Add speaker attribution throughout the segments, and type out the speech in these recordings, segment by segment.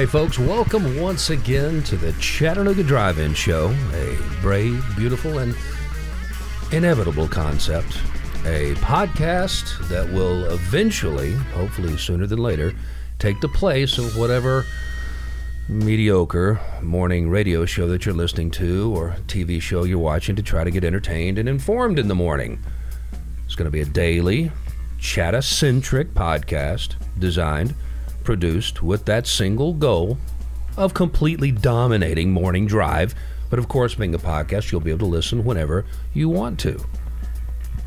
Speaker 1: Hey, folks, welcome once again to the Chattanooga Drive In Show, a brave, beautiful, and inevitable concept. A podcast that will eventually, hopefully sooner than later, take the place of whatever mediocre morning radio show that you're listening to or TV show you're watching to try to get entertained and informed in the morning. It's going to be a daily, chatta centric podcast designed produced with that single goal of completely dominating morning drive. But of course, being a podcast, you'll be able to listen whenever you want to.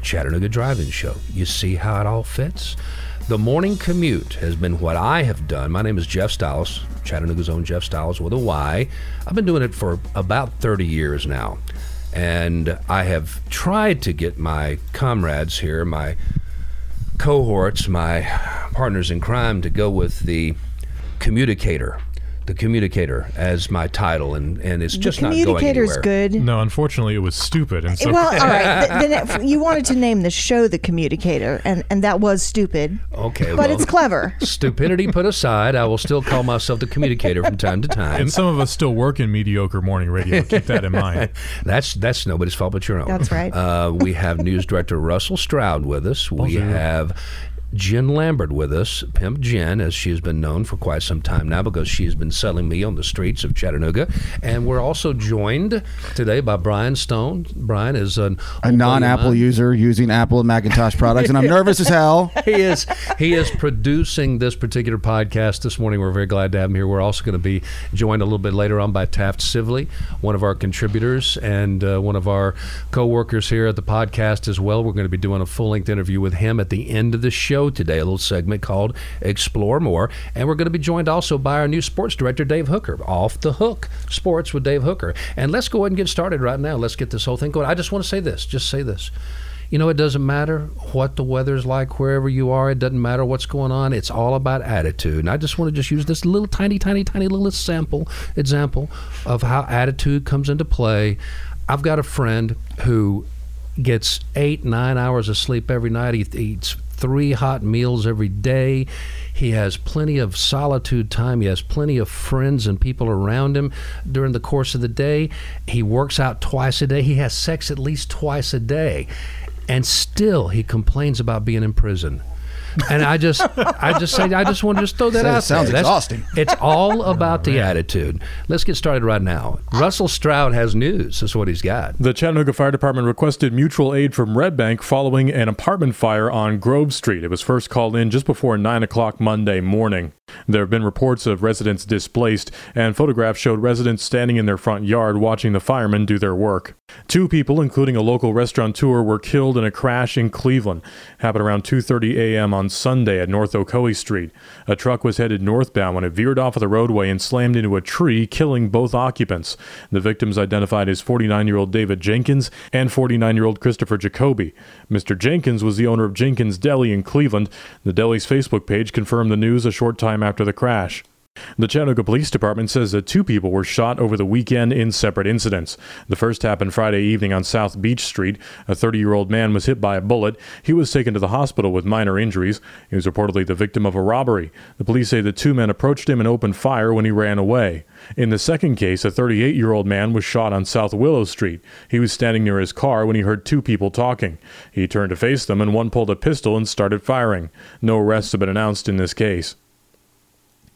Speaker 1: Chattanooga Drive-In Show. You see how it all fits? The morning commute has been what I have done. My name is Jeff Styles, Chattanooga's own Jeff Styles with a Y. I've been doing it for about 30 years now. And I have tried to get my comrades here, my cohorts, my partners in crime, to go with the communicator. The communicator as my title, and, and it's just
Speaker 2: the
Speaker 1: not going
Speaker 2: communicator's
Speaker 1: anywhere.
Speaker 2: good.
Speaker 3: No, unfortunately, it was stupid, and so
Speaker 2: Well, all right. th- then it, you wanted to name the show the communicator, and, and that was stupid.
Speaker 1: Okay,
Speaker 2: But
Speaker 1: well,
Speaker 2: it's clever.
Speaker 1: stupidity put aside, I will still call myself the communicator from time to time.
Speaker 3: and some of us still work in mediocre morning radio. Keep that in mind.
Speaker 1: That's that's nobody's fault but your own.
Speaker 2: That's right.
Speaker 1: Uh, we have news director Russell Stroud with us. We have Jen Lambert with us, Pimp Jen, as she has been known for quite some time now because she has been selling me on the streets of Chattanooga. And we're also joined today by Brian Stone. Brian is an
Speaker 4: a non-Apple user using Apple and Macintosh products, and I'm nervous as hell.
Speaker 1: he is he is producing this particular podcast this morning. We're very glad to have him here. We're also going to be joined a little bit later on by Taft Sibley, one of our contributors and uh, one of our co-workers here at the podcast as well. We're going to be doing a full-length interview with him at the end of the show today, a little segment called Explore More, and we're going to be joined also by our new sports director Dave Hooker, Off the Hook Sports with Dave Hooker. And let's go ahead and get started right now. Let's get this whole thing going. I just want to say this. Just say this. You know, it doesn't matter what the weather's like wherever you are. It doesn't matter what's going on. It's all about attitude. And I just want to just use this little tiny, tiny, tiny little sample example of how attitude comes into play. I've got a friend who gets eight, nine hours of sleep every night. He eats three hot meals every day. He has plenty of solitude time. He has plenty of friends and people around him during the course of the day. He works out twice a day. He has sex at least twice a day. And still he complains about being in prison. And I just, I just say, I just want to just throw that
Speaker 4: Sounds-
Speaker 1: out.
Speaker 4: sounds
Speaker 1: there. That's-
Speaker 4: exhausting.
Speaker 1: It's all about the attitude. Let's get started right now. Russell Stroud has news. That's what he's got.
Speaker 3: The Chattanooga Fire Department requested mutual aid from Red Bank following an apartment fire on Grove Street. It was first called in just before 9 o'clock Monday morning. There have been reports of residents displaced, and photographs showed residents standing in their front yard watching the firemen do their work. Two people, including a local restaurateur, were killed in a crash in Cleveland. Happened around 2:30 a.m. on Sunday at North Ocoee Street. A truck was headed northbound when it veered off of the roadway and slammed into a tree, killing both occupants. The victims identified as 49-year-old David Jenkins and 49-year-old Christopher Jacoby. Mr. Jenkins was the owner of Jenkins Deli in Cleveland. The deli's Facebook page confirmed the news a short time after the crash. The Chattanooga Police Department says that two people were shot over the weekend in separate incidents. The first happened Friday evening on South Beach Street. A 30 year old man was hit by a bullet. He was taken to the hospital with minor injuries. He was reportedly the victim of a robbery. The police say the two men approached him and opened fire when he ran away. In the second case, a 38 year old man was shot on South Willow Street. He was standing near his car when he heard two people talking. He turned to face them, and one pulled a pistol and started firing. No arrests have been announced in this case.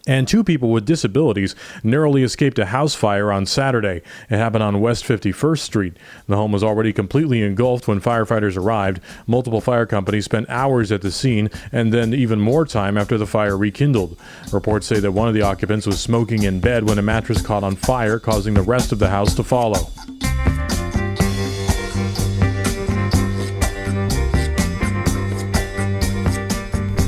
Speaker 3: And two people with disabilities narrowly escaped a house fire on Saturday. It happened on West 51st Street. The home was already completely engulfed when firefighters arrived. Multiple fire companies spent hours at the scene and then even more time after the fire rekindled. Reports say that one of the occupants was smoking in bed when a mattress caught on fire, causing the rest of the house to follow.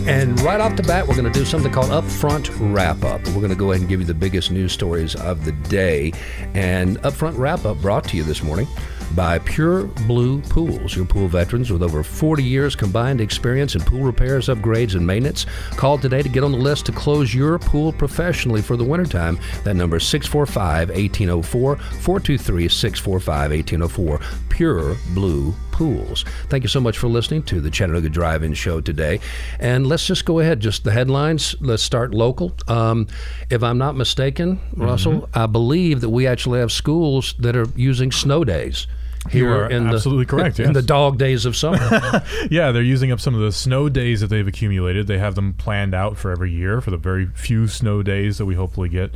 Speaker 1: And right off the bat, we're going to do something called Upfront Wrap Up. We're going to go ahead and give you the biggest news stories of the day. And Upfront Wrap Up brought to you this morning by Pure Blue Pools. Your pool veterans with over 40 years combined experience in pool repairs, upgrades, and maintenance. Call today to get on the list to close your pool professionally for the wintertime. That number is 645 1804 423 645 1804. Pure Blue pools. Thank you so much for listening to the Chattanooga Drive-In Show today. And let's just go ahead, just the headlines. Let's start local. Um, if I'm not mistaken, Russell, I believe that we actually have schools that are using snow days here
Speaker 3: are
Speaker 1: in
Speaker 3: absolutely
Speaker 1: the
Speaker 3: correct,
Speaker 1: in the dog days of summer.
Speaker 3: Yeah, they're using up some of the snow days that they've accumulated. They have them planned out for every year for the very few snow days that we hopefully get.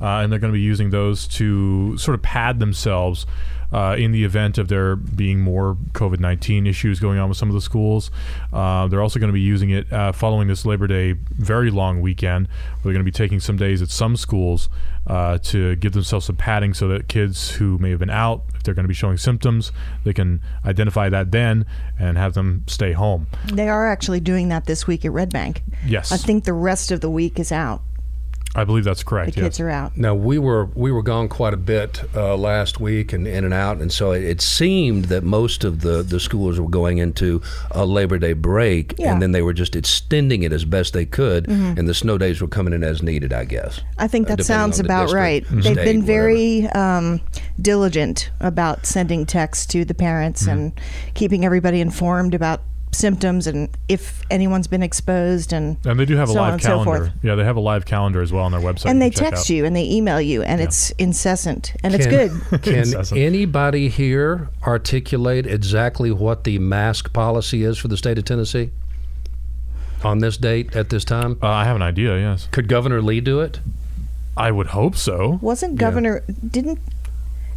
Speaker 3: Uh, and they're going to be using those to sort of pad themselves uh, in the event of there being more COVID 19 issues going on with some of the schools. Uh, they're also going to be using it uh, following this Labor Day very long weekend. They're going to be taking some days at some schools uh, to give themselves some padding so that kids who may have been out, if they're going to be showing symptoms, they can identify that then and have them stay home.
Speaker 2: They are actually doing that this week at Red Bank.
Speaker 3: Yes.
Speaker 2: I think the rest of the week is out.
Speaker 3: I believe that's correct.
Speaker 2: The
Speaker 3: correct.
Speaker 2: kids are out.
Speaker 1: Now we were we were gone quite a bit uh, last week and in and out, and so it, it seemed that most of the, the schools were going into a Labor Day break,
Speaker 2: Yeah.
Speaker 1: and then they were just extending it as best they could, and the snow days were coming in as needed, I guess.
Speaker 2: I think
Speaker 1: uh,
Speaker 2: that
Speaker 1: depending
Speaker 2: sounds about
Speaker 1: district,
Speaker 2: right.
Speaker 1: state,
Speaker 2: They've been
Speaker 1: whatever.
Speaker 2: very um, diligent about sending texts to the parents
Speaker 1: Mm-hmm.
Speaker 2: and keeping everybody informed about symptoms and if anyone's been exposed and
Speaker 3: And they do have a
Speaker 2: so on
Speaker 3: live
Speaker 2: and so
Speaker 3: calendar. yeah, they have a live calendar as well on their website.
Speaker 2: and they
Speaker 3: can
Speaker 2: text
Speaker 3: out.
Speaker 2: you and they email you and it's incessant and it's good.
Speaker 1: Can
Speaker 3: Incessant.
Speaker 1: anybody here articulate exactly what the mask policy is for the state of Tennessee on this date at this time?
Speaker 3: Uh, I have an idea. Yes,
Speaker 1: Could Governor Lee do it?
Speaker 3: I would hope so.
Speaker 2: Wasn't Governor didn't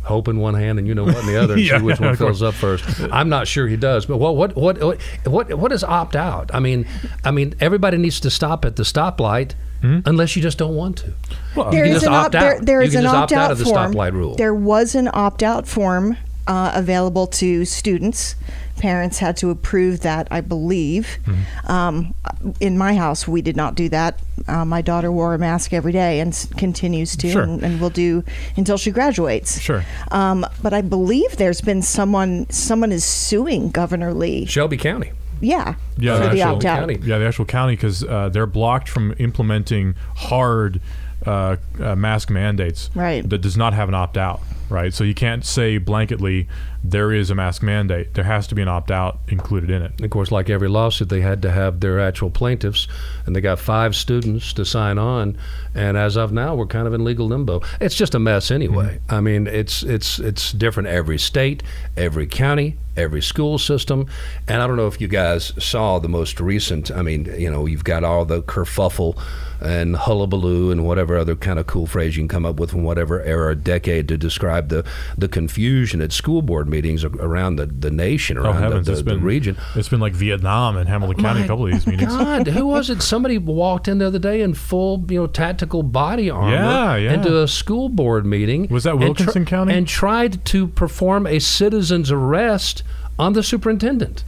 Speaker 1: hope in one hand and you know what in the other and
Speaker 3: Yeah,
Speaker 1: see which one
Speaker 3: of
Speaker 1: fills up first. I'm not sure he does, but what what what what what, what is opt out? I mean, I mean everybody needs to stop at the stoplight unless you just don't want to.
Speaker 3: Well,
Speaker 2: there
Speaker 1: can
Speaker 2: is
Speaker 1: just
Speaker 2: an
Speaker 1: opt
Speaker 2: opt
Speaker 1: out.
Speaker 2: there
Speaker 1: You
Speaker 2: is
Speaker 1: can
Speaker 2: an
Speaker 1: just opt
Speaker 2: opt
Speaker 1: out
Speaker 2: out
Speaker 1: of the
Speaker 2: form.
Speaker 1: stoplight rule.
Speaker 2: There was an opt out form uh, available to students. Parents had to approve that, I believe.
Speaker 1: Mm-hmm.
Speaker 2: Um, in my house, we did not do that. Uh, my daughter wore a mask every day and s- continues to,
Speaker 3: Sure.
Speaker 2: and, and will do until she graduates.
Speaker 3: Sure.
Speaker 2: Um, but I believe there's been someone. Someone is suing Governor Lee.
Speaker 1: Shelby County.
Speaker 2: Yeah.
Speaker 3: Yeah,
Speaker 2: for
Speaker 3: the
Speaker 2: the
Speaker 3: actual
Speaker 2: opt out.
Speaker 1: county.
Speaker 3: Yeah, the actual county because uh, they're blocked from implementing hard uh, uh, mask mandates.
Speaker 2: Right.
Speaker 3: That does not have an opt out. Right. So you can't say blanketly there is a mask mandate. There has to be an opt out included in it.
Speaker 1: Of course, like every lawsuit, they had to have their actual plaintiffs, and they got five students to sign on. And as of now, we're kind of in legal limbo. It's just a mess anyway. Mm-hmm. I mean, it's it's it's different every state, every county, every school system. And I don't know if you guys saw the most recent. I mean, you know, you've got all the kerfuffle and hullabaloo and whatever other kind of cool phrase you can come up with from whatever era or decade to describe the the confusion at school board meetings around the, the nation,
Speaker 3: Oh
Speaker 1: around
Speaker 3: heavens!
Speaker 1: the,
Speaker 3: it's
Speaker 1: the,
Speaker 3: been
Speaker 1: the region.
Speaker 3: It's been like Vietnam and Hamilton oh County. A couple of these meetings.
Speaker 1: God, who was it? Somebody walked in the other day in full, you know, tactical body armor
Speaker 3: Yeah, yeah.
Speaker 1: into a school board meeting.
Speaker 3: Was that
Speaker 1: and tr-
Speaker 3: County?
Speaker 1: And tried to perform a citizen's arrest on the superintendent.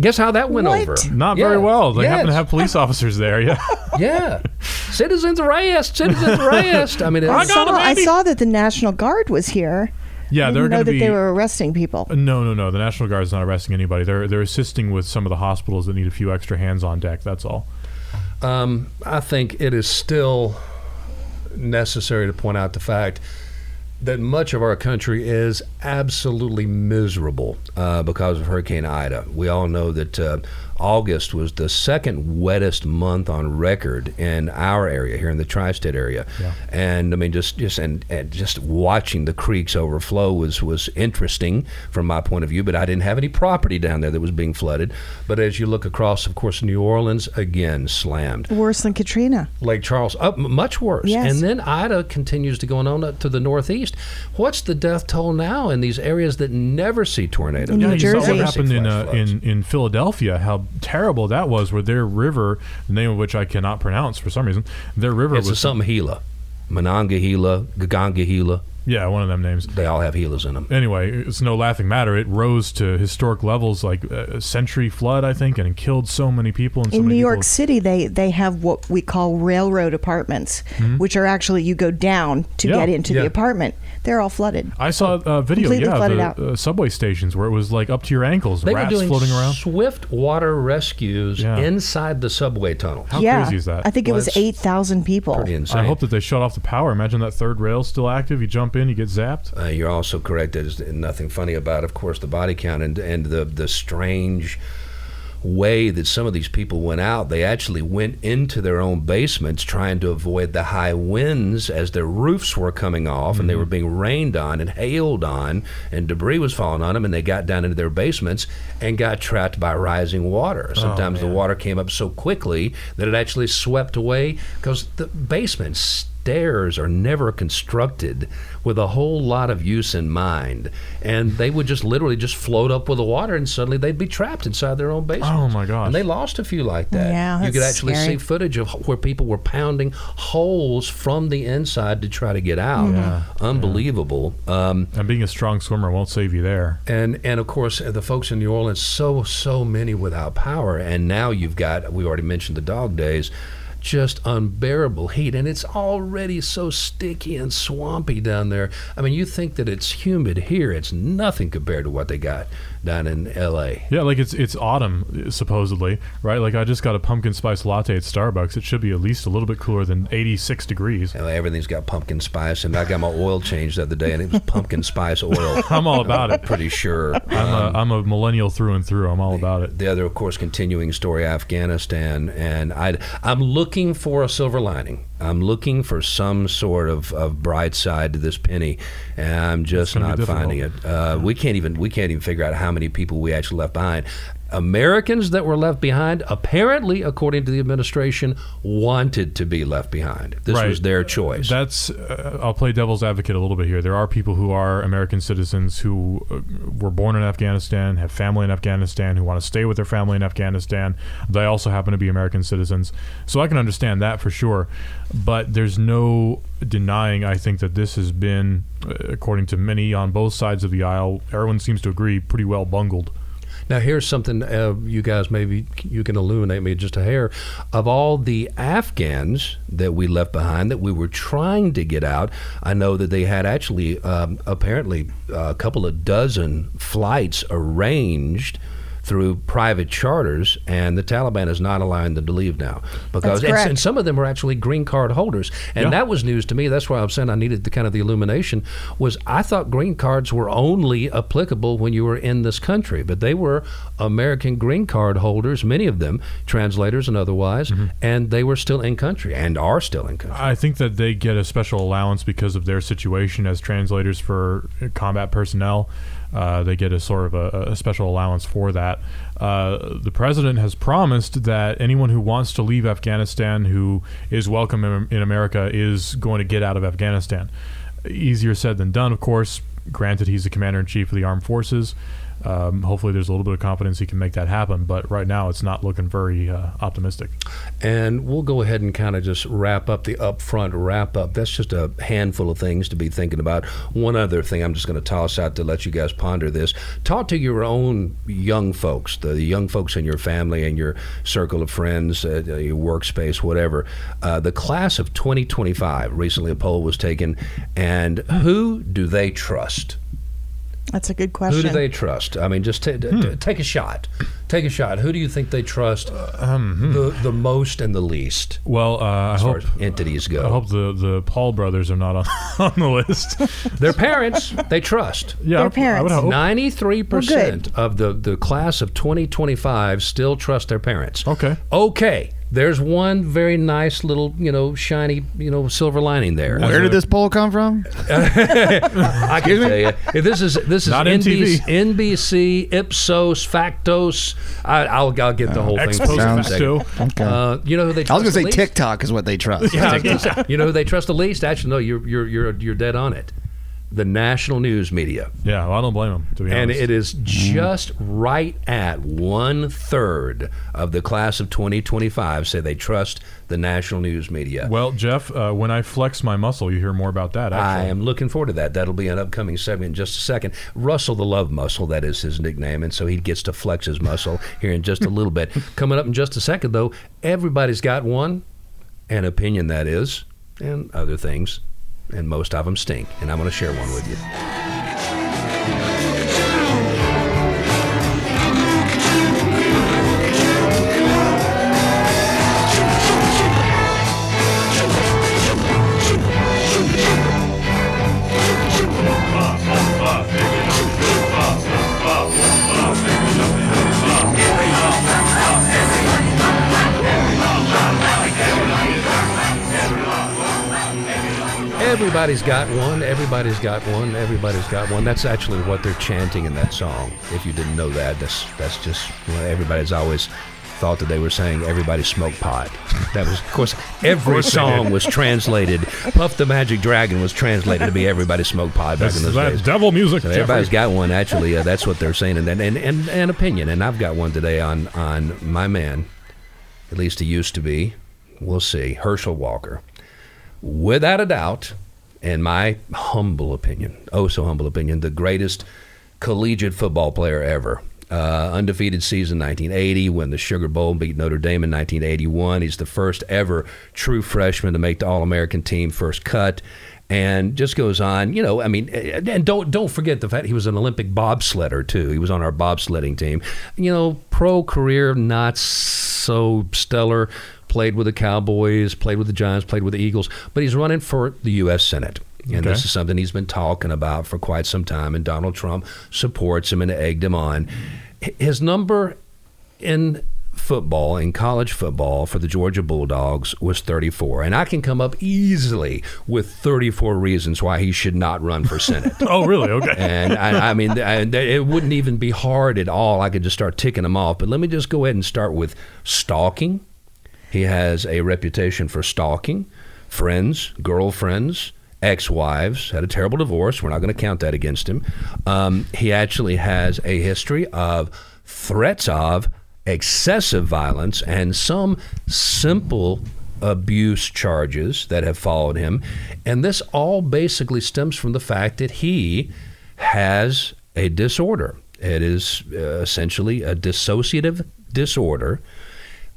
Speaker 1: Guess how that went
Speaker 2: What?
Speaker 1: over?
Speaker 3: Not
Speaker 1: Yeah.
Speaker 3: very well. They happen to have police officers there. Yeah.
Speaker 1: yeah, citizens arrest, citizens arrest. I mean,
Speaker 2: I
Speaker 1: it's,
Speaker 2: saw, I saw that the National Guard was here.
Speaker 3: Yeah, they're
Speaker 2: didn't know
Speaker 3: going to
Speaker 2: that
Speaker 3: be.
Speaker 2: they were arresting people.
Speaker 3: No, no, no. The National Guard is not arresting anybody. They're they're assisting with some of the hospitals that need a few extra hands on deck. That's all.
Speaker 1: Um, I think it is still necessary to point out the fact that much of our country is absolutely miserable uh, because of Hurricane Ida. We all know that uh, August was the second wettest month on record in our area here in the tri-state area,
Speaker 3: Yeah.
Speaker 1: and I mean just just and, and just watching the creeks overflow was was interesting from my point of view. But I didn't have any property down there that was being flooded. But as you look across, of course, New Orleans again slammed.
Speaker 2: Worse than Katrina.
Speaker 1: Lake Charles, up m- much worse.
Speaker 2: Yes.
Speaker 1: And then Ida continues to go on up to the northeast. What's the death toll now in these areas that never see tornadoes?
Speaker 2: In New
Speaker 3: Yeah,
Speaker 2: Jersey.
Speaker 3: what happened in, uh, in in Philadelphia. How terrible that was. Where their river, the name of which I cannot pronounce for some reason, their river
Speaker 1: it's a
Speaker 3: was
Speaker 1: something Gila, Monongahela, Gagangahela.
Speaker 3: yeah one of them names.
Speaker 1: They all have Gilas in them.
Speaker 3: Anyway, it's no laughing matter. It rose to historic levels, like a century flood, I think, and it killed so many people. And so
Speaker 2: In New York
Speaker 3: people-
Speaker 2: City, they, they have what we call railroad apartments, hmm? which are actually you go down to?
Speaker 3: Yeah.
Speaker 2: get into
Speaker 1: Yeah.
Speaker 2: the apartment. They're all flooded.
Speaker 3: I saw a video,
Speaker 2: Completely
Speaker 3: yeah,
Speaker 2: flooded
Speaker 3: the
Speaker 2: out.
Speaker 3: uh, subway stations where it was like up to your ankles,
Speaker 1: They
Speaker 3: rats
Speaker 1: were doing
Speaker 3: floating around.
Speaker 1: swift water rescues
Speaker 3: Yeah.
Speaker 1: inside the subway tunnel.
Speaker 3: How
Speaker 2: yeah,
Speaker 3: crazy is that?
Speaker 2: I think it
Speaker 1: Well,
Speaker 2: was
Speaker 1: it's
Speaker 2: eight thousand people.
Speaker 1: Pretty insane.
Speaker 3: I hope that they shut off the power. Imagine that third rail still active. You jump in, you get zapped.
Speaker 1: Uh, you're also correct. There's nothing funny about, of course, the body count and and the the strange way that some of these people went out. They actually went into their own basements trying to avoid the high winds as their roofs were coming off mm-hmm. and they were being rained on and hailed on and debris was falling on them and they got down into their basements and got trapped by rising water. Oh, Sometimes oh, the water came up so quickly that it actually swept away because the basements stairs are never constructed with a whole lot of use in mind, and they would just literally just float up with the water, and suddenly they'd be trapped inside their own basement.
Speaker 3: Oh my gosh!
Speaker 1: And they lost a few like that.
Speaker 2: Yeah,
Speaker 1: you could actually
Speaker 2: scary.
Speaker 1: see footage of where people were pounding holes from the inside to try to get out.
Speaker 3: Yeah.
Speaker 1: Unbelievable.
Speaker 3: Yeah. Um, and being a strong swimmer won't save you there.
Speaker 1: And and of course the folks in New Orleans, so so many without power, and now you've got we already mentioned the dog days just unbearable heat. And it's already so sticky and swampy down there. I mean, you think that it's humid here, it's nothing compared to what they got down in L.A.
Speaker 3: Yeah, like it's it's autumn supposedly, right? Like I just got a pumpkin spice latte at Starbucks. It should be at least a little bit cooler than 86 degrees.
Speaker 1: Yeah, everything's got pumpkin spice, and I got my oil changed the other day, and it was pumpkin spice oil.
Speaker 3: I'm all about it.
Speaker 1: Pretty sure.
Speaker 3: I'm, um, a, I'm a millennial through and through. I'm all about it.
Speaker 1: The other, of course, continuing story, Afghanistan, and I I'm looking for a silver lining. I'm looking for some sort of, of bright side to this penny, and I'm just not finding it. Uh, we can't even we can't even figure out how many people we actually left behind. Americans that were left behind, apparently, according to the administration, wanted to be left behind. This
Speaker 3: right.
Speaker 1: was their choice.
Speaker 3: That's. Uh, I'll play devil's advocate a little bit here. There are people who are American citizens who uh, were born in Afghanistan, have family in Afghanistan, who want to stay with their family in Afghanistan. They also happen to be American citizens, so I can understand that for sure. But there's no denying. I think that this has been, uh, according to many on both sides of the aisle, everyone seems to agree, pretty well bungled.
Speaker 1: Now, here's something uh, you guys maybe you can illuminate me just a hair. Of all the Afghans that we left behind that we were trying to get out, I know that they had actually um, apparently a couple of dozen flights arranged through private charters, and the Taliban is not allowing them to leave now because and, and, some of them are actually green card holders, and yeah. that was news to me. That's why I'm saying I needed the kind of the illumination. Was I thought green cards were only applicable when you were in this country, but they were American green card holders, many of them translators and otherwise, mm-hmm. and they were still in country and are still in country.
Speaker 3: I think that they get a special allowance because of their situation as translators for combat personnel. Uh, they get a sort of a, a special allowance for that. Uh, the president has promised that anyone who wants to leave Afghanistan, who is welcome in, in America, is going to get out of Afghanistan. Easier said than done, of course. Granted, he's the commander in chief of the armed forces. Um, hopefully, there's a little bit of confidence he can make that happen. But right now, it's not looking very uh, optimistic.
Speaker 1: And we'll go ahead and kind of just wrap up the upfront wrap up. That's just a handful of things to be thinking about. One other thing I'm just going to toss out to let you guys ponder this. Talk to your own young folks, the young folks in your family and your circle of friends, uh, your workspace, whatever. Uh, the class of 2025, recently a poll was taken, and who do they trust?
Speaker 2: That's a good question.
Speaker 1: Who do they trust? I mean, just t- hmm. t- take a shot. Take a shot. Who do you think they trust uh, um, hmm. the the most and the least?
Speaker 3: Well, uh,
Speaker 1: as
Speaker 3: I
Speaker 1: far
Speaker 3: hope
Speaker 1: as entities go.
Speaker 3: I hope the the Paul brothers are not on, on the list.
Speaker 1: Their parents, they trust.
Speaker 3: Yeah,
Speaker 2: their parents.
Speaker 1: Ninety three percent of the the class of twenty twenty five still trust their parents.
Speaker 3: Okay.
Speaker 1: Okay there's one very nice little, you know, shiny, you know, silver lining there.
Speaker 4: Where did this poll come from?
Speaker 1: I can tell you, this is this is NBC, NBC, Ipsos, Factos. I, will I'll get the whole thing.
Speaker 3: Sounds, okay.
Speaker 1: Uh, you know who they? Trust
Speaker 4: I was
Speaker 1: going
Speaker 4: to say TikTok is what they trust.
Speaker 1: yeah, you know who they trust the least? Actually, no, you're you're you're you're dead on it the national news media.
Speaker 3: Yeah, well, I don't blame them, to be
Speaker 1: and
Speaker 3: honest.
Speaker 1: And it is just right at one third of the class of 2025 say they trust the national news media.
Speaker 3: Well, Jeff, uh, when I flex my muscle, you hear more about that. Actually.
Speaker 1: I am looking forward to that. That'll be an upcoming segment in just a second. Russell the Love Muscle, that is his nickname, and so he gets to flex his muscle here in just a little bit. Coming up in just a second, though, everybody's got one, an opinion that is, and other things and most of them stink. And I'm going to share one with you. Everybody's got one. Everybody's got one. Everybody's got one. That's actually what they're chanting in that song. If you didn't know that, that's that's just know, everybody's always thought that they were saying everybody smoke pot. That was, of course, every
Speaker 3: course
Speaker 1: song was translated. Puff the Magic Dragon was translated to be everybody smoke pot back
Speaker 3: That's
Speaker 1: in those
Speaker 3: that
Speaker 1: days.
Speaker 3: devil music.
Speaker 1: So everybody's got one. Actually, uh, that's what they're saying, and and, and and opinion. And I've got one today on on my man. At least he used to be. We'll see. Herschel Walker, without a doubt, in my humble opinion, oh so humble opinion, the greatest collegiate football player ever. Uh, undefeated season 1980 when the Sugar Bowl beat Notre Dame in 1981. He's the first ever true freshman to make the All American team first cut and just goes on. You know, I mean, and don't don't forget the fact he was an Olympic bobsledder too. He was on our bobsledding team. You know, pro career not so stellar. Played with the Cowboys, played with the Giants, played with the Eagles, but he's running for the U.S. Senate. And
Speaker 3: Okay.
Speaker 1: this is something he's been talking about for quite some time, and Donald Trump supports him and egged him on. His number in football, in college football for the Georgia Bulldogs was 34. And I can come up easily with 34 reasons why he should not run for Senate.
Speaker 3: Oh, really? Okay.
Speaker 1: and I, I mean, I, it wouldn't even be hard at all. I could just start ticking them off. But let me just go ahead and start with stalking. He has a reputation for stalking friends, girlfriends, ex-wives. Had a terrible divorce. We're not going to count that against him. Um, he actually has a history of threats of excessive violence and some simple abuse charges that have followed him. And this all basically stems from the fact that he has a disorder. It is uh, essentially a dissociative disorder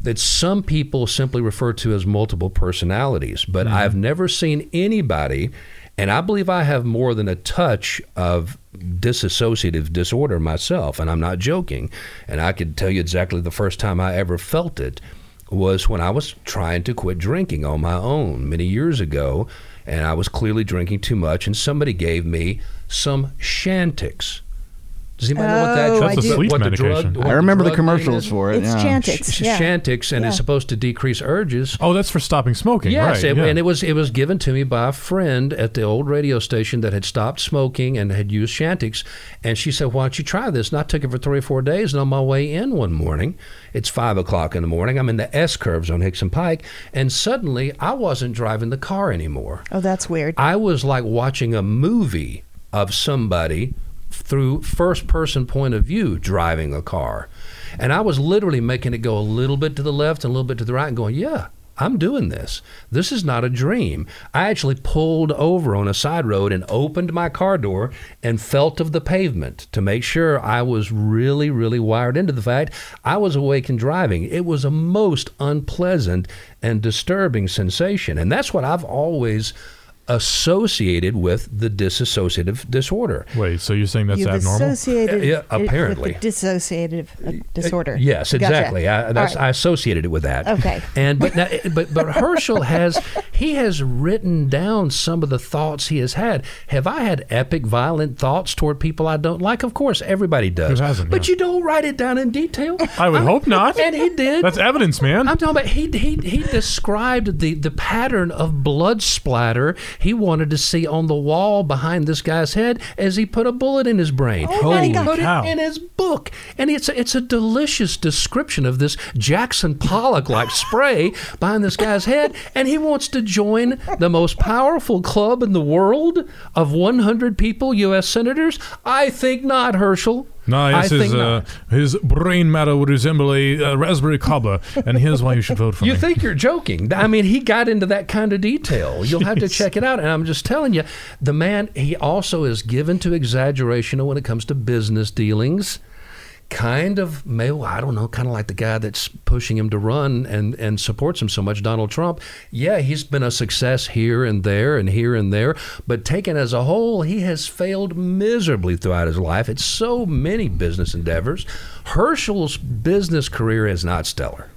Speaker 1: that some people simply refer to as multiple personalities. But mm-hmm. I've never seen anybody, and I believe I have more than a touch of disassociative disorder myself, and I'm not joking. And I could tell you exactly the first time I ever felt it was when I was trying to quit drinking on my own many years ago, and I was clearly drinking too much, and somebody gave me some Chantix. Does anybody know what that
Speaker 2: Oh,
Speaker 3: That's I a do. sleep
Speaker 1: what the
Speaker 3: medication.
Speaker 1: drug,
Speaker 4: I remember the
Speaker 1: drug name
Speaker 4: commercials for it.
Speaker 2: It's
Speaker 4: yeah.
Speaker 2: Chantix.
Speaker 1: Sh-
Speaker 2: Yeah.
Speaker 1: Chantix, and
Speaker 2: Yeah.
Speaker 1: it's supposed to decrease urges.
Speaker 3: Oh, that's for stopping smoking,
Speaker 1: Yes,
Speaker 3: right?
Speaker 1: it-
Speaker 3: yeah.
Speaker 1: and it was it was given to me by a friend at the old radio station that had stopped smoking and had used Chantix, and she said, "Why don't you try this?" And I took it for three or four days, and on my way in one morning, it's five o'clock in the morning. I'm in the S curves on Hixson Pike, and suddenly I wasn't driving the car anymore.
Speaker 2: Oh, that's weird.
Speaker 1: I was like watching a movie of somebody through first person point of view driving a car. And I was literally making it go a little bit to the left and a little bit to the right and going, yeah, I'm doing this. This is not a dream. I actually pulled over on a side road and opened my car door and felt of the pavement to make sure I was really, really wired into the fact I was awake and driving. It was a most unpleasant and disturbing sensation. And that's what I've always associated with the dissociative disorder.
Speaker 3: Wait, so you're saying that's
Speaker 2: You've
Speaker 3: abnormal?
Speaker 2: associated
Speaker 1: Yeah,
Speaker 2: it with
Speaker 1: apparently.
Speaker 2: the dissociative uh, disorder.
Speaker 1: Yes,
Speaker 2: Gotcha.
Speaker 1: exactly. I, that's,
Speaker 2: All
Speaker 1: I associated it with that.
Speaker 2: Okay.
Speaker 1: And but now, but but Herschel has he has written down some of the thoughts he has had. Have I had epic violent thoughts toward people I don't like? Of course, everybody does.
Speaker 3: Who hasn't,
Speaker 1: But
Speaker 3: yeah.
Speaker 1: you don't write it down in detail.
Speaker 3: I would hope not.
Speaker 1: And he did.
Speaker 3: That's evidence, man.
Speaker 1: I'm talking about he he he described the the pattern of blood splatter he wanted to see on the wall behind this guy's head as he put a bullet in his brain.
Speaker 2: Oh,
Speaker 1: and he
Speaker 2: my
Speaker 1: put
Speaker 3: cow.
Speaker 1: it in his book, and it's a, it's a delicious description of this Jackson Pollock like spray behind this guy's head, and he wants to join the most powerful club in the world of 100 people, U.S. senators. I think not, Herschel.
Speaker 3: No, yes, his, uh, his brain matter would resemble a uh, raspberry cobbler, and here's why you should vote for him.
Speaker 1: You
Speaker 3: me.
Speaker 1: think you're joking? I mean, he got into that kind of detail. You'll have to check it out. And I'm just telling you, the man, he also is given to exaggeration when it comes to business dealings. Kind of, maybe, I don't know, kind of like the guy that's pushing him to run and, and supports him so much, Donald Trump. Yeah, he's been a success here and there and here and there, but taken as a whole, he has failed miserably throughout his life. It's so many business endeavors. Herschel's business career is not stellar.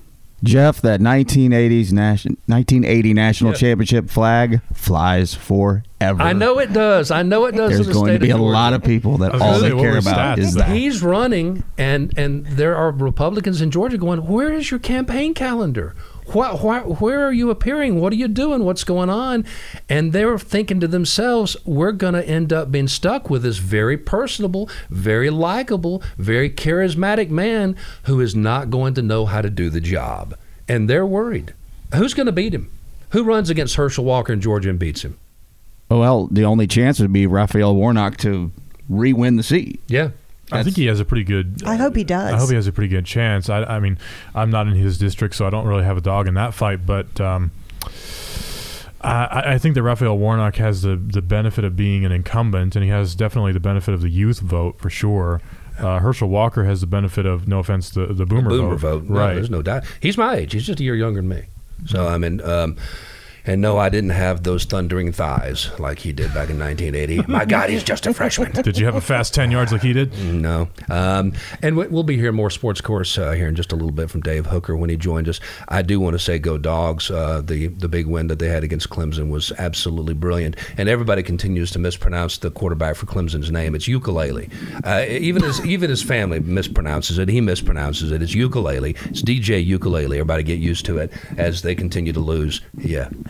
Speaker 4: Jeff, that 1980s nation, 1980 national
Speaker 1: Yeah.
Speaker 4: championship flag flies forever.
Speaker 1: I know it does. I know it does.
Speaker 4: There's
Speaker 1: in the
Speaker 4: going
Speaker 1: state
Speaker 4: to be a lot of people that all they care about
Speaker 3: stats
Speaker 4: is that.
Speaker 1: He's running, and and there are Republicans in Georgia going, "Where is your campaign calendar? Wh- wh- where are you appearing? What are you doing? What's going on? And they're thinking to themselves, we're going to end up being stuck with this very personable, very likable, very charismatic man who is not going to know how to do the job. And they're worried. Who's going to beat him? Who runs against Herschel Walker in Georgia and beats him?
Speaker 4: Well, the only chance would be Raphael Warnock to re-win the seat.
Speaker 1: Yeah.
Speaker 3: I think he has a pretty good.
Speaker 2: I hope he does.
Speaker 3: I hope he has a pretty good chance. I, I mean, I'm not in his district, so I don't really have a dog in that fight. But um, I, I think that Raphael Warnock has the the benefit of being an incumbent, and he has definitely the benefit of the youth vote for sure. Uh, Herschel Walker has the benefit of no offense the the boomer,
Speaker 1: boomer vote. No,
Speaker 3: right?
Speaker 1: there's no doubt. He's my age. He's just a year younger than me. So I mean, um, and no, I didn't have those thundering thighs like he did back in 1980. My God, he's just a freshman.
Speaker 3: Did you have a fast ten yards like he did?
Speaker 1: No. Um, and we- we'll be hearing more sports course uh, here in just a little bit from Dave Hooker when he joins us. I do want to say go dogs. Uh, the, the big win that they had against Clemson was absolutely brilliant. And everybody continues to mispronounce the quarterback for Clemson's name. It's ukulele. Uh, even, his, even his family mispronounces it. He mispronounces it. It's ukulele. It's DJ ukulele. Everybody get used to it as they continue to lose. Yeah.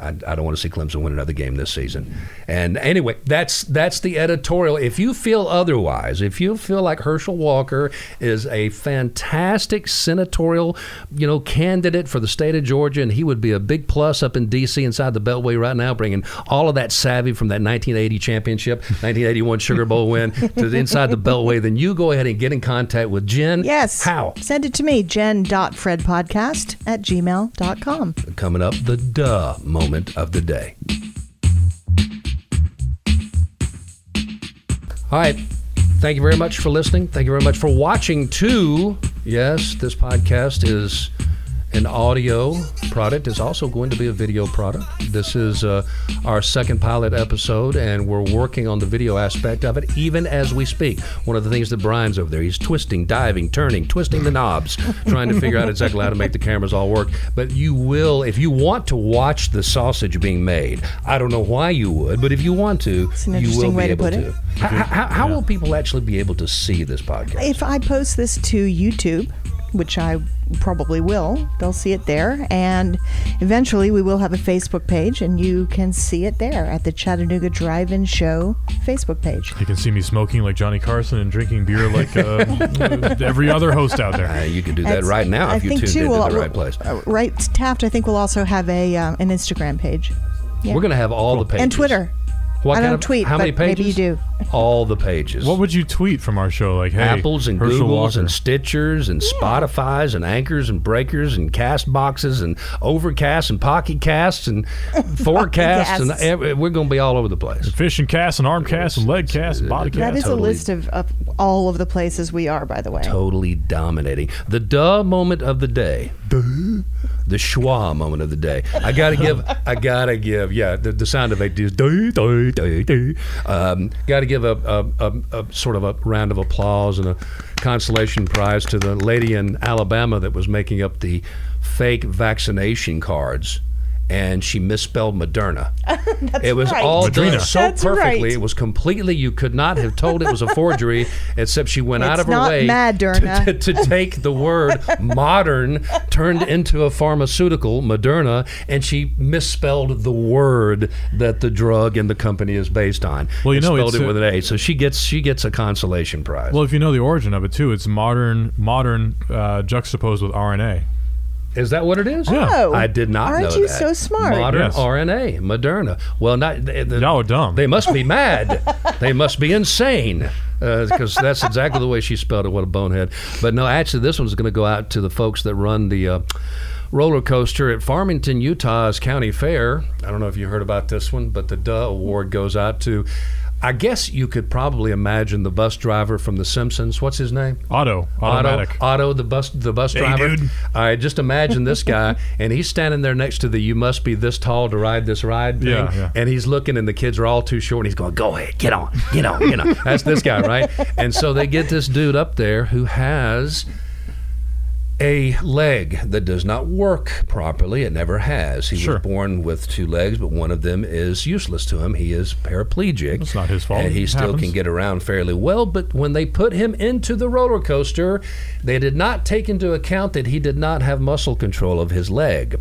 Speaker 1: I, I don't want to see Clemson win another game this season. And anyway, that's that's the editorial. If you feel otherwise, if you feel like Herschel Walker is a fantastic senatorial, you know, candidate for the state of Georgia, and he would be a big plus up in D.C. inside the Beltway right now, bringing all of that savvy from that 1980 championship, 1981 Sugar Bowl win to the inside the Beltway, then you go ahead and get in contact with Jen.
Speaker 2: Yes.
Speaker 1: How?
Speaker 2: Send it to me, jen.fredpodcast at gmail.com.
Speaker 1: Coming up, the duh moment of the day. All right. Thank you very much for listening. Thank you very much for watching, too. Yes, this podcast is an audio product. It's also going to be a video product. This is uh, our second pilot episode, and we're working on the video aspect of it even as we speak. One of the things that Brian's over there, he's twisting, diving, turning, twisting the knobs, trying to figure out exactly how to make the cameras all work. But you will, if you want to watch the sausage being made, I don't know why you would, but if you want to, you will be
Speaker 2: to
Speaker 1: able to.
Speaker 2: it.
Speaker 1: How, how, how will people actually be able to see this podcast?
Speaker 2: If I post this to YouTube, which I probably will, they'll see it there. And eventually we will have a Facebook page, and you can see it there at the Chattanooga Drive In Show Facebook page.
Speaker 3: You can see me smoking like Johnny Carson and drinking beer like uh, every other host out there.
Speaker 1: Uh, you can do that
Speaker 2: It's-
Speaker 1: right now
Speaker 2: I
Speaker 1: if you
Speaker 2: think
Speaker 1: tuned
Speaker 2: too,
Speaker 1: into
Speaker 2: we'll-
Speaker 1: the right place.
Speaker 2: uh, right, Taft, I think we'll also have a uh, an Instagram page. Yeah.
Speaker 1: We're going to have all the pages.
Speaker 2: and Twitter.
Speaker 1: What
Speaker 2: I
Speaker 1: kind
Speaker 2: don't
Speaker 1: of-
Speaker 2: tweet,
Speaker 1: How many pages?
Speaker 2: maybe you do.
Speaker 1: All the pages.
Speaker 3: What would you tweet from our show? Like, hey,
Speaker 1: Apples and
Speaker 3: Herschel
Speaker 1: Googles
Speaker 3: Walker.
Speaker 1: and Stitchers and Spotify's and Anchors and Breakers and Cast Boxes and Overcast and Pocket Casts and Forecasts and every, we're going to be all over the place.
Speaker 3: fish and cast and arm cast and leg cast and body
Speaker 2: That
Speaker 3: cast.
Speaker 2: is
Speaker 1: totally.
Speaker 2: a list of, of all of the places we are, by the way.
Speaker 1: Totally dominating. The duh moment of the day. The schwa moment of the day. I gotta give. I gotta give. Yeah, the, the sound is. Duh, duh, duh, duh. Um, gotta give a, a, a, a sort of a round of applause and a consolation prize to the lady in Alabama that was making up the fake vaccination cards. And she misspelled Moderna. it was
Speaker 2: right.
Speaker 1: all done so
Speaker 2: That's
Speaker 1: perfectly.
Speaker 2: right.
Speaker 1: It was completely. You could not have told it was a forgery, except she went out of her
Speaker 2: not
Speaker 1: way
Speaker 2: Moderna.
Speaker 1: to, to, to take the word modern turned into a pharmaceutical, Moderna, and she misspelled the word that the drug and the company is based on.
Speaker 3: Well, you
Speaker 1: And
Speaker 3: know,
Speaker 1: spelled
Speaker 3: it's
Speaker 1: it
Speaker 3: a-
Speaker 1: with an A. So she gets she gets a consolation prize.
Speaker 3: Well, if you know the origin of it too, it's modern, modern uh, juxtaposed with RNA.
Speaker 1: Is that what it is?
Speaker 3: Yeah.
Speaker 2: Oh,
Speaker 1: I did not
Speaker 2: Aren't
Speaker 1: know
Speaker 2: you
Speaker 1: that.
Speaker 2: so smart?
Speaker 1: Modern
Speaker 3: Yes.
Speaker 1: RNA, Moderna. Well, not the, the,
Speaker 3: Y'all are dumb.
Speaker 1: They must be mad. they must be insane. Because that's exactly the way she spelled it. What a bonehead. But no, actually, this one's going to go out to the folks that run the uh, roller coaster at Farmington, Utah's county fair. I don't know if you heard about this one, but the Duh Award goes out to. I guess you could probably imagine the bus driver from The Simpsons. What's his name?
Speaker 3: Auto, automatic.
Speaker 1: Otto, Otto, the bus, the bus
Speaker 3: Hey,
Speaker 1: driver.
Speaker 3: dude.
Speaker 1: I just imagine this guy, and he's standing there next to the "You must be this tall to ride this ride" thing,
Speaker 3: Yeah, yeah.
Speaker 1: and he's looking, and the kids are all too short, and he's going, "Go ahead, get on, get on, get on." That's this guy, right? And so they get this dude up there who has a leg that does not work properly. It never has. He
Speaker 3: Sure.
Speaker 1: was born with two legs, but one of them is useless to him. He is paraplegic.
Speaker 3: That's not his fault.
Speaker 1: And he
Speaker 3: It
Speaker 1: still
Speaker 3: happens.
Speaker 1: can get around fairly well. But when they put him into the roller coaster, they did not take into account that he did not have muscle control of his leg.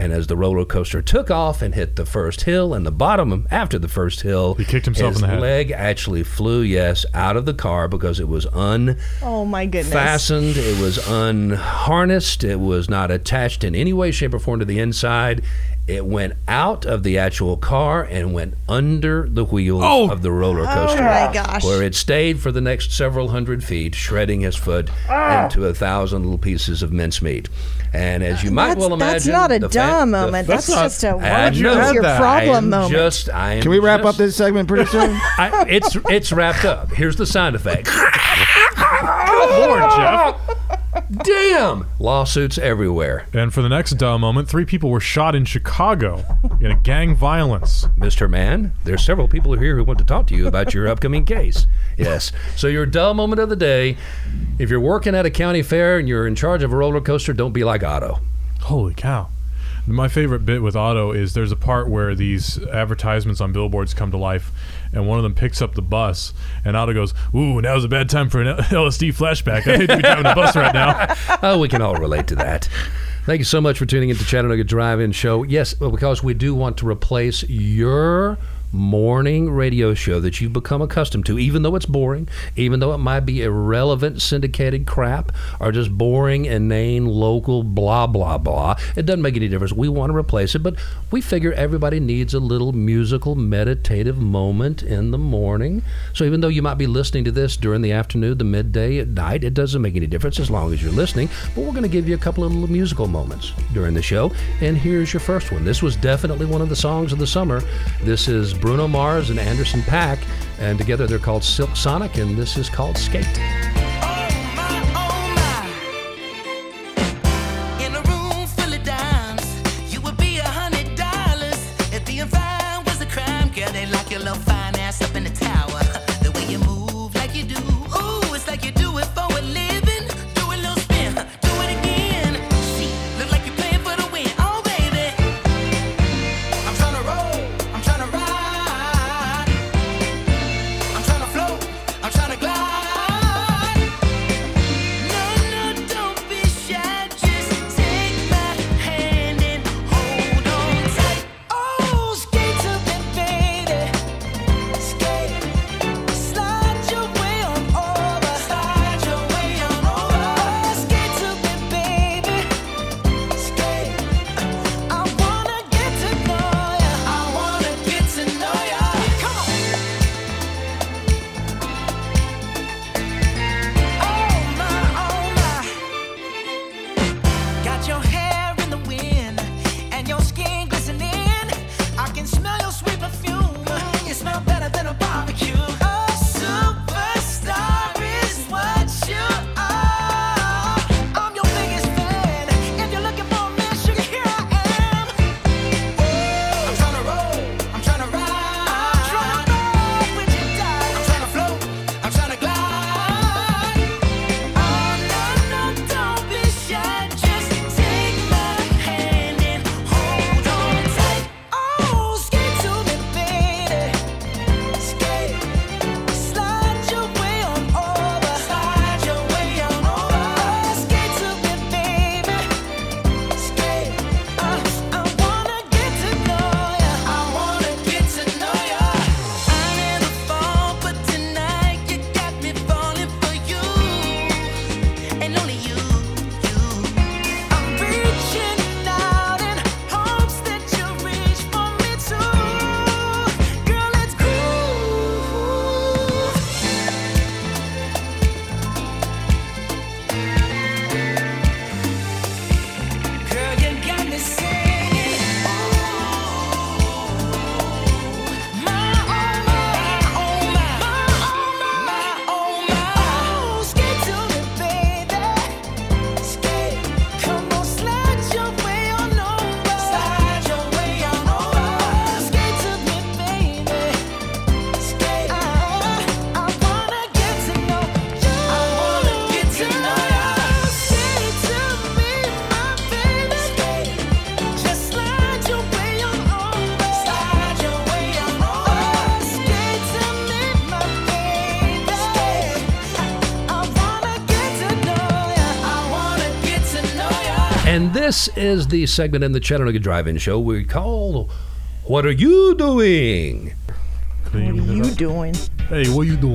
Speaker 1: And as the roller coaster took off and hit the first hill and the bottom after the first hill,
Speaker 3: He kicked himself
Speaker 1: his
Speaker 3: in the head.
Speaker 1: leg actually flew, yes, out of the car because it was un
Speaker 2: Oh my goodness.
Speaker 1: fastened. It was unharnessed. It was not attached in any way, shape, or form to the inside. It went out of the actual car and went under the wheels
Speaker 3: Oh!
Speaker 1: of the roller coaster.
Speaker 2: my gosh.
Speaker 1: Where it stayed for the next several hundred feet, shredding his foot
Speaker 2: Ah.
Speaker 1: into a thousand little pieces of mincemeat. And as you might
Speaker 2: that's,
Speaker 1: well imagine,
Speaker 2: that's not a
Speaker 1: the fa-
Speaker 2: dumb
Speaker 1: the-
Speaker 2: moment.
Speaker 3: That's
Speaker 2: That's, just a what
Speaker 1: know
Speaker 2: your
Speaker 3: that.
Speaker 1: I
Speaker 2: problem
Speaker 1: am
Speaker 2: moment.
Speaker 1: Just, I am
Speaker 4: Can we wrap
Speaker 1: just-
Speaker 4: up this segment pretty soon?
Speaker 1: I, it's it's wrapped up. Here's the sound effect.
Speaker 3: Lord, Jeff.
Speaker 1: Damn! Lawsuits everywhere.
Speaker 3: And for the next duh moment, three people were shot in Chicago in a gang violence.
Speaker 1: Mr. Man, there's several people here who want to talk to you about your upcoming case. Yes. So your dull moment of the day, if you're working at a county fair and you're in charge of a roller coaster, don't be like Otto.
Speaker 3: Holy cow. My favorite bit with Otto is there's a part where these advertisements on billboards come to life, and one of them picks up the bus, and Otto goes, Ooh, now's a bad time for an LSD flashback. I hate to be driving a bus right now.
Speaker 1: Oh, we can all relate to that. Thank you so much for tuning into Chattanooga Drive-In Show. Yes, because we do want to replace your morning radio show that you've become accustomed to, even though it's boring, even though it might be irrelevant syndicated crap or just boring, inane, local, blah, blah, blah. It doesn't make any difference. We want to replace it, but we figure everybody needs a little musical, meditative moment in the morning. So even though you might be listening to this during the afternoon, the midday, at night, it doesn't make any difference as long as you're listening. But we're going to give you a couple of little musical moments during the show. And here's your first one. This was definitely one of the songs of the summer. This is Bruno Mars and Anderson .Paak, and together they're called Silk Sonic, and this is called Skate. This is the segment in the Chattanooga Drive-In Show we call "What Are You Doing?"
Speaker 2: What are you doing?
Speaker 3: Hey, what are you doing?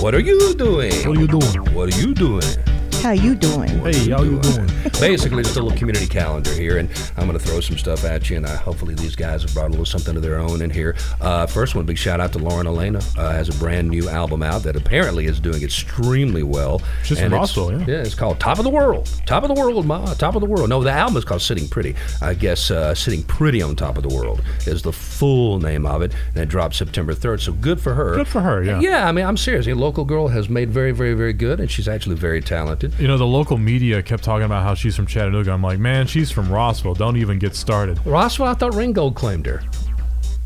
Speaker 1: What are you doing?
Speaker 3: What are you doing?
Speaker 1: What are you doing?
Speaker 2: How you doing?
Speaker 3: Hey, how you doing?
Speaker 1: Basically, just a little community calendar here, and I'm going to throw some stuff at you, and I, hopefully these guys have brought a little something of their own in here. Uh, first one, big shout out to Lauren Alaina. Uh, has a brand new album out that apparently is doing extremely well.
Speaker 3: She's
Speaker 1: And
Speaker 3: from
Speaker 1: it's-
Speaker 3: Rossville, yeah.
Speaker 1: Yeah, it's called Top of the World. Top of the World, Ma. Top of the World. No, the album is called Sitting Pretty. I guess uh, Sitting Pretty on Top of the World is the full name of it, and it dropped September 3rd, so good for her.
Speaker 3: Good for her, yeah.
Speaker 1: Yeah, I mean, I'm serious. A local girl has made very, very, very good, and she's actually very talented.
Speaker 3: You know, the local media kept talking about how she's from Chattanooga. I'm like, man, she's from Rossville. Don't even get started.
Speaker 1: Rossville, I thought Ringgold claimed her.